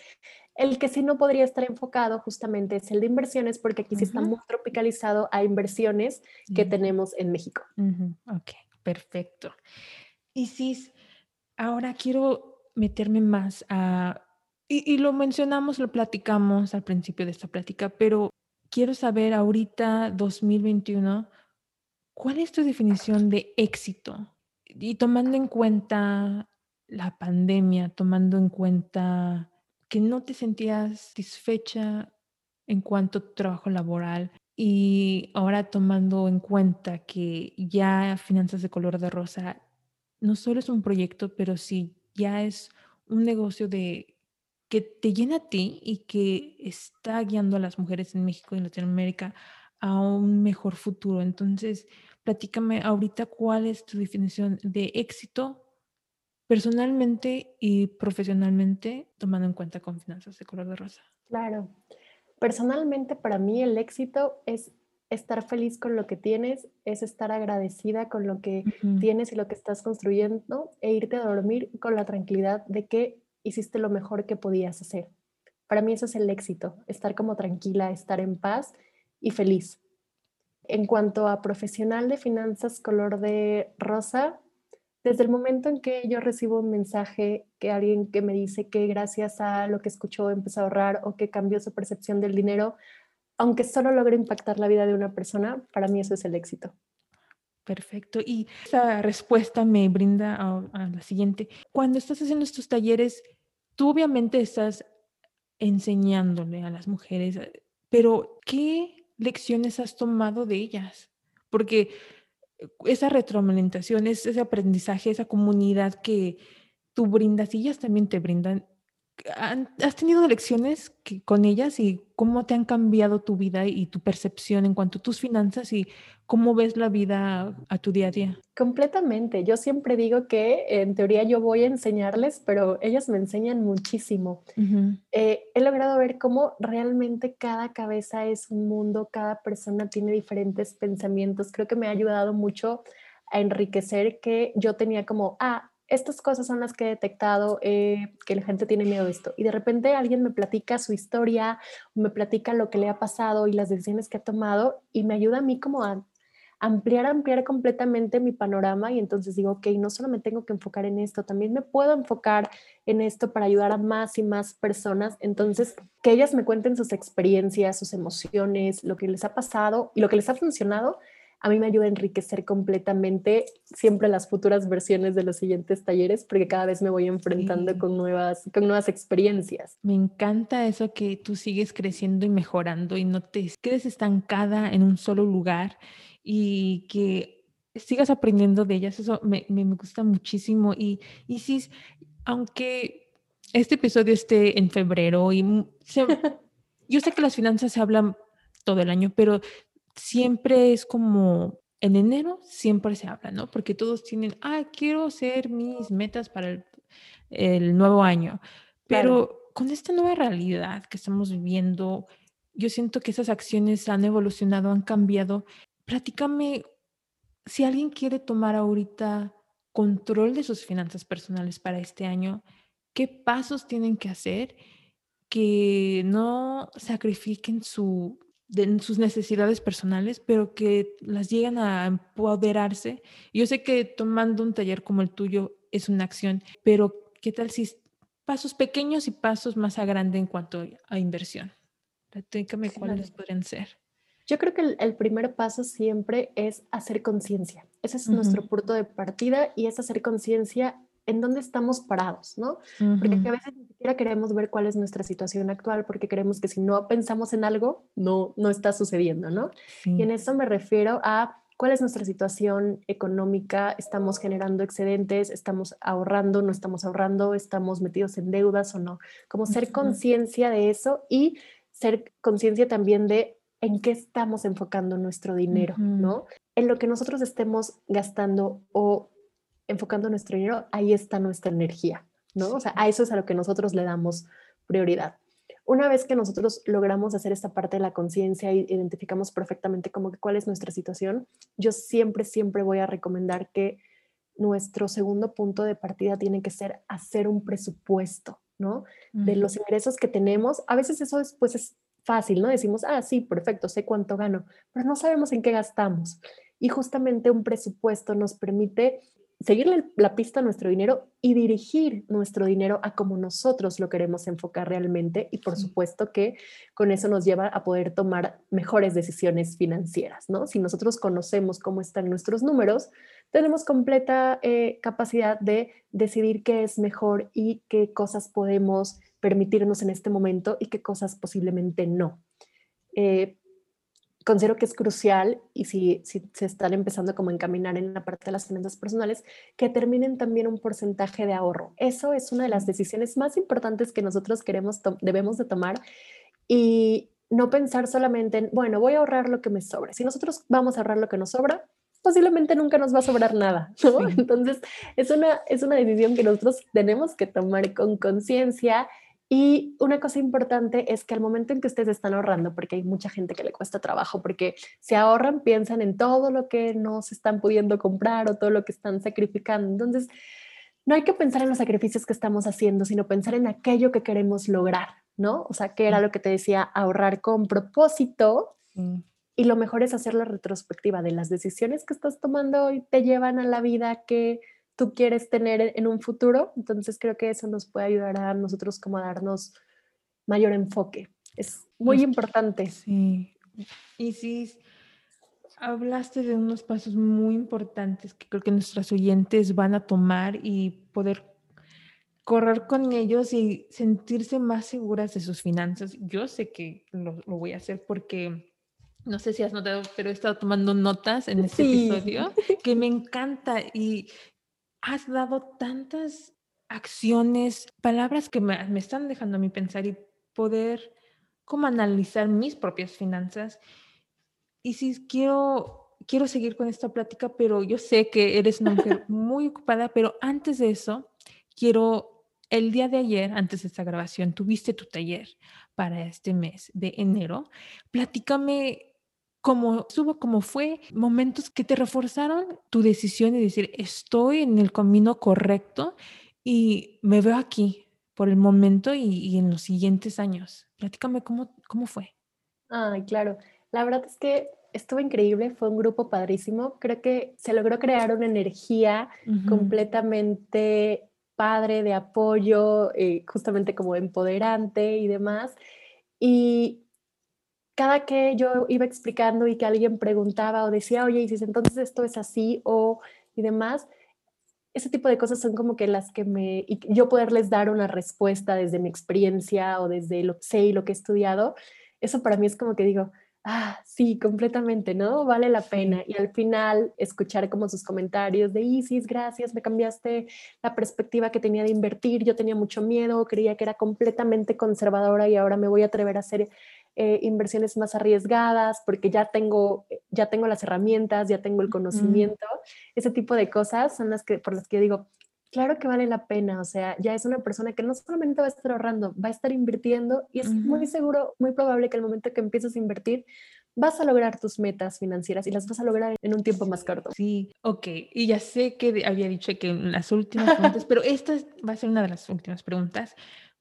El que sí no podría estar enfocado justamente es el de inversiones, porque aquí sí está muy tropicalizado a inversiones que tenemos en México. Ok, perfecto. Y sí, ahora quiero meterme más a... Y, y lo mencionamos, lo platicamos al principio de esta plática, pero quiero saber ahorita, 2021, ¿cuál es tu definición de éxito? Y tomando en cuenta la pandemia, tomando en cuenta que no te sentías satisfecha en cuanto a tu trabajo laboral y ahora tomando en cuenta que ya Finanzas de Color de Rosa no solo es un proyecto, pero sí ya es un negocio de que te llena a ti y que está guiando a las mujeres en México y en Latinoamérica a un mejor futuro. Entonces, platícame ahorita cuál es tu definición de éxito personalmente y profesionalmente, tomando en cuenta con finanzas de color de rosa. Claro. Personalmente, para mí el éxito es estar feliz con lo que tienes, es estar agradecida con lo que tienes y lo que estás construyendo e irte a dormir con la tranquilidad de que hiciste lo mejor que podías hacer. Para mí eso es el éxito, estar como tranquila, estar en paz y feliz. En cuanto a profesional de finanzas color de rosa, desde el momento en que yo recibo un mensaje que alguien que me dice que gracias a lo que escuchó empezó a ahorrar o que cambió su percepción del dinero, aunque solo logre impactar la vida de una persona, para mí eso es el éxito. Perfecto. Y esa respuesta me brinda a, la siguiente. Cuando estás haciendo estos talleres, tú obviamente estás enseñándole a las mujeres, pero ¿qué lecciones has tomado de ellas? Porque esa retroalimentación, ese aprendizaje, esa comunidad que tú brindas y ellas también te brindan, ¿Has tenido lecciones con ellas y cómo te han cambiado tu vida y tu percepción en cuanto a tus finanzas y cómo ves la vida a tu día a día? Completamente. Yo siempre digo que en teoría yo voy a enseñarles, pero ellas me enseñan muchísimo. Eh, he logrado ver cómo realmente cada cabeza es un mundo, cada persona tiene diferentes pensamientos. Creo que me ha ayudado mucho a enriquecer que yo tenía como, ah, estas cosas son las que he detectado eh, que la gente tiene miedo de esto. Y de repente alguien me platica su historia, me platica lo que le ha pasado y las decisiones que ha tomado y me ayuda a mí como a ampliar, ampliar completamente mi panorama y entonces digo, ok, no solo me tengo que enfocar en esto, también me puedo enfocar en esto para ayudar a más y más personas. Entonces, que ellas me cuenten sus experiencias, sus emociones, lo que les ha pasado y lo que les ha funcionado a mí me ayuda a enriquecer completamente siempre las futuras versiones de los siguientes talleres porque cada vez me voy enfrentando con, nuevas, con nuevas experiencias. Me encanta eso que tú sigues creciendo y mejorando y no te quedes estancada en un solo lugar y que sigas aprendiendo de ellas. Eso me, me, gusta muchísimo. Y, y sí, aunque este episodio esté en febrero y yo sé que las finanzas se hablan todo el año, pero siempre es como en enero siempre se habla, ¿no? Porque todos tienen, ah, quiero hacer mis metas para el, nuevo año. Pero con esta nueva realidad que estamos viviendo, yo siento que esas acciones han evolucionado, han cambiado. Platícame, si alguien quiere tomar ahorita control de sus finanzas personales para este año, ¿qué pasos tienen que hacer que no sacrifiquen su de sus necesidades personales, pero que las llegan a empoderarse. Yo sé que tomando un taller como el tuyo es una acción, pero ¿qué tal si pasos pequeños y pasos más a grande en cuanto a inversión? Platícame cuáles podrían ser. Yo creo que el, primer paso siempre es hacer conciencia. Ese es nuestro punto de partida y es hacer conciencia en dónde estamos parados, ¿no? Porque a veces ni siquiera queremos ver cuál es nuestra situación actual porque creemos que si no pensamos en algo, no, no está sucediendo, ¿no? Y en eso me refiero a cuál es nuestra situación económica, estamos generando excedentes, estamos ahorrando, no estamos ahorrando, estamos metidos en deudas o no. Como ser conciencia de eso y ser conciencia también de en qué estamos enfocando nuestro dinero, ¿no? En lo que nosotros estemos gastando o enfocando nuestro dinero, ahí está nuestra energía, ¿no? O sea, a eso es a lo que nosotros le damos prioridad. Una vez que nosotros logramos hacer esta parte de la conciencia y identificamos perfectamente como que cuál es nuestra situación, yo siempre, siempre voy a recomendar que nuestro segundo punto de partida tiene que ser hacer un presupuesto, ¿no? De los ingresos que tenemos. A veces eso después es fácil, ¿no? Decimos, ah, sí, perfecto, sé cuánto gano, pero no sabemos en qué gastamos. Y justamente un presupuesto nos permite seguirle la pista a nuestro dinero y dirigir nuestro dinero a como nosotros lo queremos enfocar realmente y por supuesto que con eso nos lleva a poder tomar mejores decisiones financieras, ¿no? Si nosotros conocemos cómo están nuestros números, tenemos completa eh, capacidad de decidir qué es mejor y qué cosas podemos permitirnos en este momento y qué cosas posiblemente no. Eh, considero que es crucial y si, se están empezando como a encaminar en la parte de las finanzas personales, que terminen también un porcentaje de ahorro. Eso es una de las decisiones más importantes que nosotros queremos, debemos de tomar y no pensar solamente en, bueno, voy a ahorrar lo que me sobre. Si nosotros vamos a ahorrar lo que nos sobra, posiblemente nunca nos va a sobrar nada, Entonces, es una, es una decisión que nosotros tenemos que tomar con conciencia y una cosa importante es que al momento en que ustedes están ahorrando, porque hay mucha gente que le cuesta trabajo, porque se ahorran, piensan en todo lo que no se están pudiendo comprar o todo lo que están sacrificando. Entonces, no hay que pensar en los sacrificios que estamos haciendo, sino pensar en aquello que queremos lograr, ¿no? O sea, que era lo que te decía, ahorrar con propósito. Y lo mejor es hacer la retrospectiva de las decisiones que estás tomando hoy te llevan a la vida que tú quieres tener en un futuro. Entonces creo que eso nos puede ayudar a nosotros como a darnos mayor enfoque. Es muy importante. Sí. Y sí, hablaste de unos pasos muy importantes que creo que nuestros oyentes van a tomar y poder correr con ellos y sentirse más seguras de sus finanzas. Yo sé que lo, voy a hacer porque no sé si has notado, pero he estado tomando notas en este episodio que me encanta y has dado tantas acciones, palabras que me, me están dejando a mí pensar y poder como analizar mis propias finanzas. Y si quiero, quiero seguir con esta plática, pero yo sé que eres una mujer muy ocupada, pero antes de eso, quiero, el día de ayer, antes de esta grabación, tuviste tu taller para este mes de enero. Platícame cómo estuvo, cómo fue, momentos que te reforzaron tu decisión de decir, estoy en el camino correcto y me veo aquí, por el momento y, en los siguientes años. Platícame cómo, cómo fue. Ay, claro. La verdad es que estuvo increíble, fue un grupo padrísimo. Creo que se logró crear una energía completamente padre, de apoyo, eh, justamente como empoderante y demás. Y cada que yo iba explicando y que alguien preguntaba o decía, oye, y si entonces esto es así o y demás, ese tipo de cosas son como que las que me, y yo poderles dar una respuesta desde mi experiencia o desde lo que sé y lo que he estudiado, eso para mí es como que digo, ah, sí, completamente, ¿no? Vale la pena. Y al final escuchar como sus comentarios de Isis, gracias, me cambiaste la perspectiva que tenía de invertir, yo tenía mucho miedo, creía que era completamente conservadora y ahora me voy a atrever a hacer eh, inversiones más arriesgadas porque ya tengo, ya tengo las herramientas, ya tengo el conocimiento. Ese tipo de cosas son las que, por las que yo digo, claro que vale la pena, o sea, ya es una persona que no solamente va a estar ahorrando, va a estar invirtiendo y es muy seguro, muy probable que el momento que empieces a invertir, vas a lograr tus metas financieras y las vas a lograr en un tiempo más corto. Sí, ok. Y ya sé que había dicho que en las últimas preguntas, pero esta va a ser una de las últimas preguntas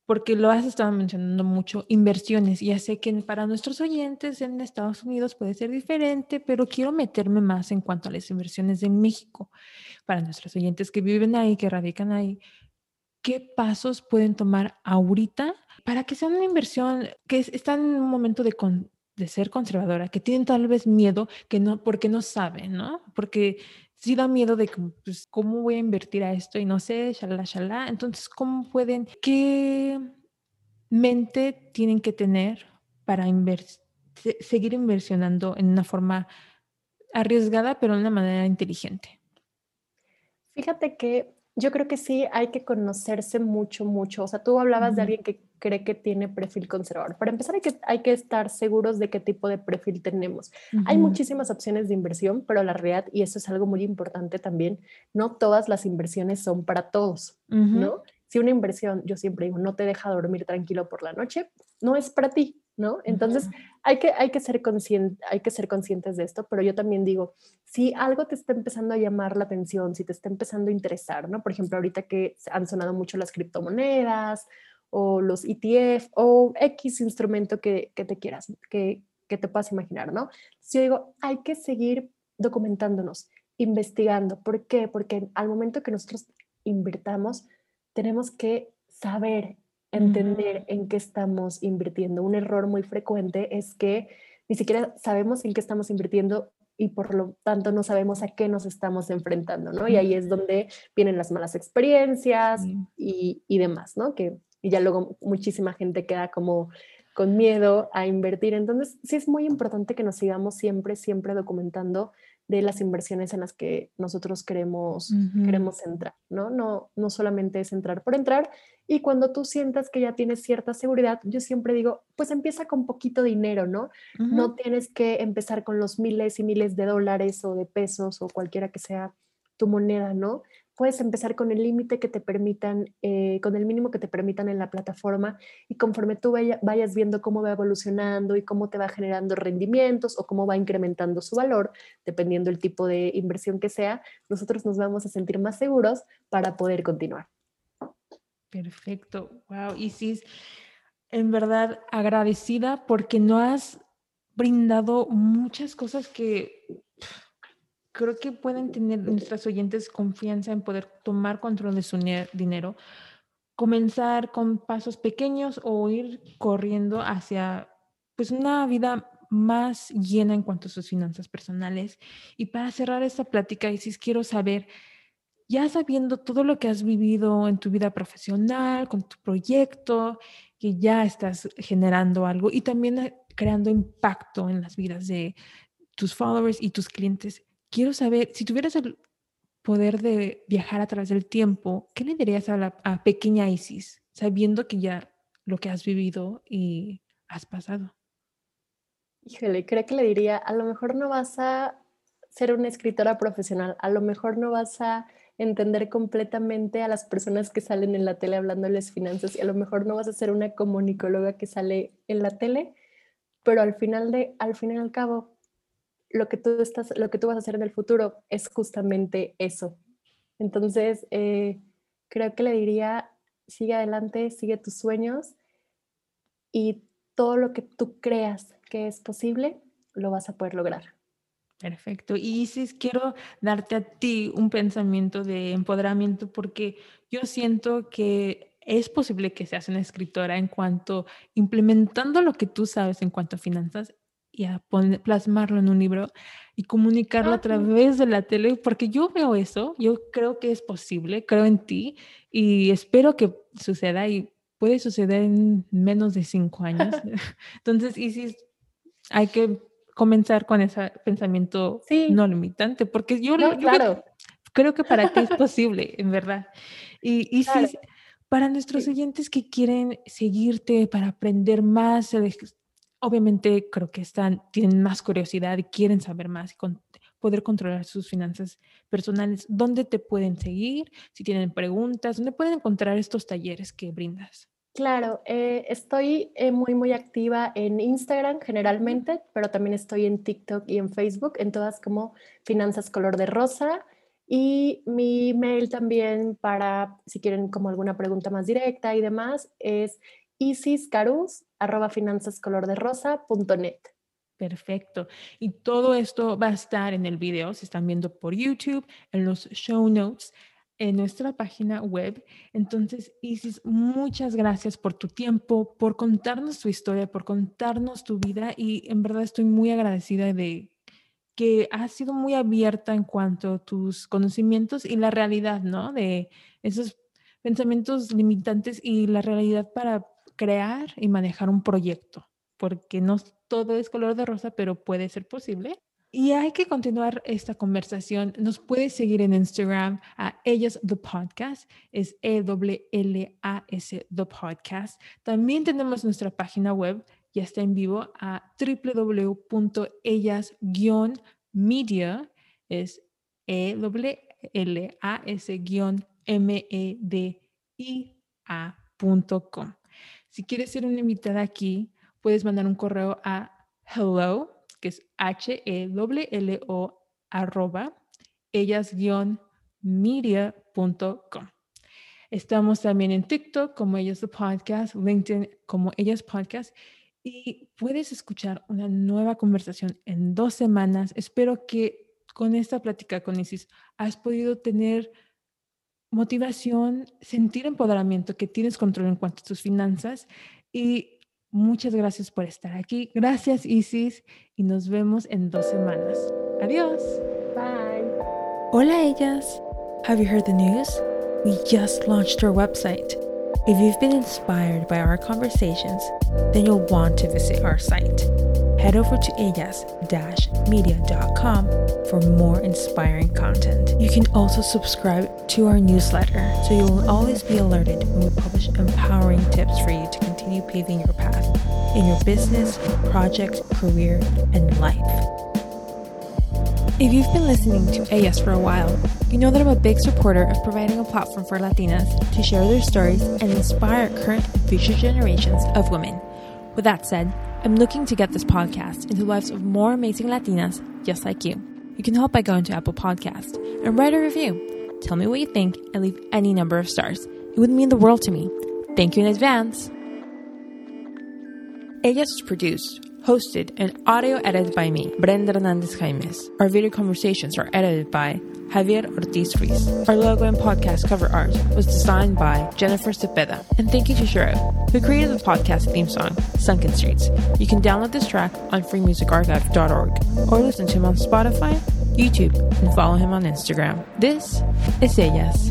porque lo has estado mencionando mucho, inversiones. Ya sé que para nuestros oyentes en Estados Unidos puede ser diferente, pero quiero meterme más en cuanto a las inversiones en México. Para nuestros oyentes que viven ahí, que radican ahí, ¿qué pasos pueden tomar ahorita para que sea una inversión que está en un momento de, de ser conservadora, que tienen tal vez miedo, que no, porque no saben, ¿no? Porque sí da miedo de pues, cómo voy a invertir a esto y no sé, shalala, shalala. Entonces, ¿cómo pueden, qué mente tienen que tener para seguir inversionando en una forma arriesgada, pero de una manera inteligente? Fíjate que yo creo que sí hay que conocerse mucho, mucho. O sea, tú hablabas de alguien que cree que tiene perfil conservador. Para empezar, hay que, hay que estar seguros de qué tipo de perfil tenemos. Hay muchísimas opciones de inversión, pero la realidad, y eso es algo muy importante también, no todas las inversiones son para todos, ¿no? Si una inversión, yo siempre digo, no te deja dormir tranquilo por la noche, no es para ti, ¿no? Entonces, hay, que, hay, que ser hay que ser conscientes de esto, pero yo también digo, si algo te está empezando a llamar la atención, si te está empezando a interesar, ¿no? Por ejemplo, ahorita que han sonado mucho las criptomonedas o los ETF o X instrumento que, que te quieras, que, que te puedas imaginar, ¿no? Si yo digo, hay que seguir documentándonos, investigando. ¿Por qué? Porque al momento que nosotros invirtamos, tenemos que saber entender en qué estamos invirtiendo. Un error muy frecuente es que ni siquiera sabemos en qué estamos invirtiendo y por lo tanto no sabemos a qué nos estamos enfrentando, ¿no? Y ahí es donde vienen las malas experiencias y, y, demás, ¿no? Que y ya luego muchísima gente queda como con miedo a invertir. Entonces, sí es muy importante que nos sigamos siempre, siempre documentando de las inversiones en las que nosotros queremos, queremos entrar, ¿no? ¿no? No solamente es entrar por entrar. Y cuando tú sientas que ya tienes cierta seguridad, yo siempre digo, pues empieza con poquito dinero, ¿no? No tienes que empezar con los miles y miles de dólares o de pesos o cualquiera que sea tu moneda, ¿no? Puedes empezar con el límite que te permitan, eh, con el mínimo que te permitan en la plataforma y conforme tú vayas viendo cómo va evolucionando y cómo te va generando rendimientos o cómo va incrementando su valor, dependiendo el tipo de inversión que sea, nosotros nos vamos a sentir más seguros para poder continuar. Perfecto, wow, Isis, en verdad agradecida porque no has brindado muchas cosas que creo que pueden tener nuestras oyentes confianza en poder tomar control de su dinero, comenzar con pasos pequeños o ir corriendo hacia pues una vida más llena en cuanto a sus finanzas personales. Y para cerrar esta plática, Isis, quiero saber, ya sabiendo todo lo que has vivido en tu vida profesional, con tu proyecto, que ya estás generando algo y también eh, creando impacto en las vidas de tus followers y tus clientes, quiero saber, si tuvieras poder de viajar a través del tiempo, ¿qué le dirías a la pequeña Isis, sabiendo que ya lo que has vivido y has pasado? Híjole, creo que le diría, a lo mejor no vas a ser una escritora profesional, a lo mejor no vas a entender completamente a las personas que salen en la tele hablándoles finanzas y a lo mejor no vas a ser una comunicóloga que sale en la tele, pero al final de al fin y al cabo lo que tú estás lo que tú vas a hacer en el futuro es justamente eso. Entonces, eh, creo que le diría sigue adelante, sigue tus sueños y todo lo que tú creas que es posible, lo vas a poder lograr. Perfecto. Y Isis, quiero darte a ti un pensamiento de empoderamiento porque yo siento que es posible que seas una escritora en cuanto implementando lo que tú sabes en cuanto a finanzas y a plasmarlo en un libro y comunicarlo a través de la tele, porque yo veo eso, yo creo que es posible, creo en ti y espero que suceda y puede suceder en menos de cinco años. Entonces, Isis, hay que comenzar con ese pensamiento no limitante, porque yo, claro. creo que para ti es posible, en verdad. Y, y para nuestros oyentes que quieren seguirte para aprender más, obviamente creo que están, tienen más curiosidad y quieren saber más y poder controlar sus finanzas personales, ¿dónde te pueden seguir? Si tienen preguntas, ¿dónde pueden encontrar estos talleres que brindas? Claro, eh, estoy eh, muy, muy activa en Instagram generalmente, pero también estoy en TikTok y en Facebook, en todas como Finanzas Color de Rosa. Y mi mail también para, si quieren como alguna pregunta más directa y demás, es isiscarus.finanzascolorderosa.net. Perfecto. Y todo esto va a estar en el video, si están viendo por YouTube, en los show notes en nuestra página web. Entonces, Isis, muchas gracias por tu tiempo, por contarnos tu historia, por contarnos tu vida y en verdad estoy muy agradecida de que has sido muy abierta en cuanto a tus conocimientos y la realidad, ¿no? De esos pensamientos limitantes y la realidad para crear y manejar un proyecto, porque no todo es color de rosa, pero puede ser posible. Y hay que continuar esta conversación. Nos puedes seguir en Instagram a Ellas The Podcast, es E-L-L-A-S The Podcast. También tenemos nuestra página web, ya está en vivo, a www.ellas-media, es E-L-L-A-S-M-E-D-I-A.com. Si quieres ser una invitada aquí, puedes mandar un correo a hello que es H-E-L-L-O arroba ellas-media.com. Estamos también en TikTok como Ellas the Podcast, LinkedIn como Ellas Podcast y puedes escuchar una nueva conversación en dos semanas. Espero que con esta plática con Isis has podido tener motivación, sentir empoderamiento, que tienes control en cuanto a tus finanzas y Muchas gracias por estar aquí. Gracias, Isis. Y nos vemos en dos semanas. Adiós. Bye. Hola, ellas. Have you heard the news? We just launched our website. If you've been inspired by our conversations, then you'll want to visit our site. Head over to ellas-media.com for more inspiring content. You can also subscribe to our newsletter so you'll always be alerted when we publish empowering tips for you to continue paving your path in your business, project, career, and life. If you've been listening to Ellas for a while, you know that I'm a big supporter of providing a platform for Latinas to share their stories and inspire current and future generations of women. With that said, I'm looking to get this podcast into the lives of more amazing Latinas just like you. You can help by going to Apple Podcast and write a review. Tell me what you think and leave any number of stars. It would mean the world to me. Thank you in advance. Ellas is produced hosted and audio edited by me, Brenda Hernandez Jaimes. Our video conversations are edited by Javier Ortiz Ruiz. Our logo and podcast cover art was designed by Jennifer Cepeda. And thank you to Shiro, who created the podcast theme song, Sunken Streets. You can download this track on freemusicarchive.org or listen to him on Spotify, YouTube, and follow him on Instagram. This is Ellas.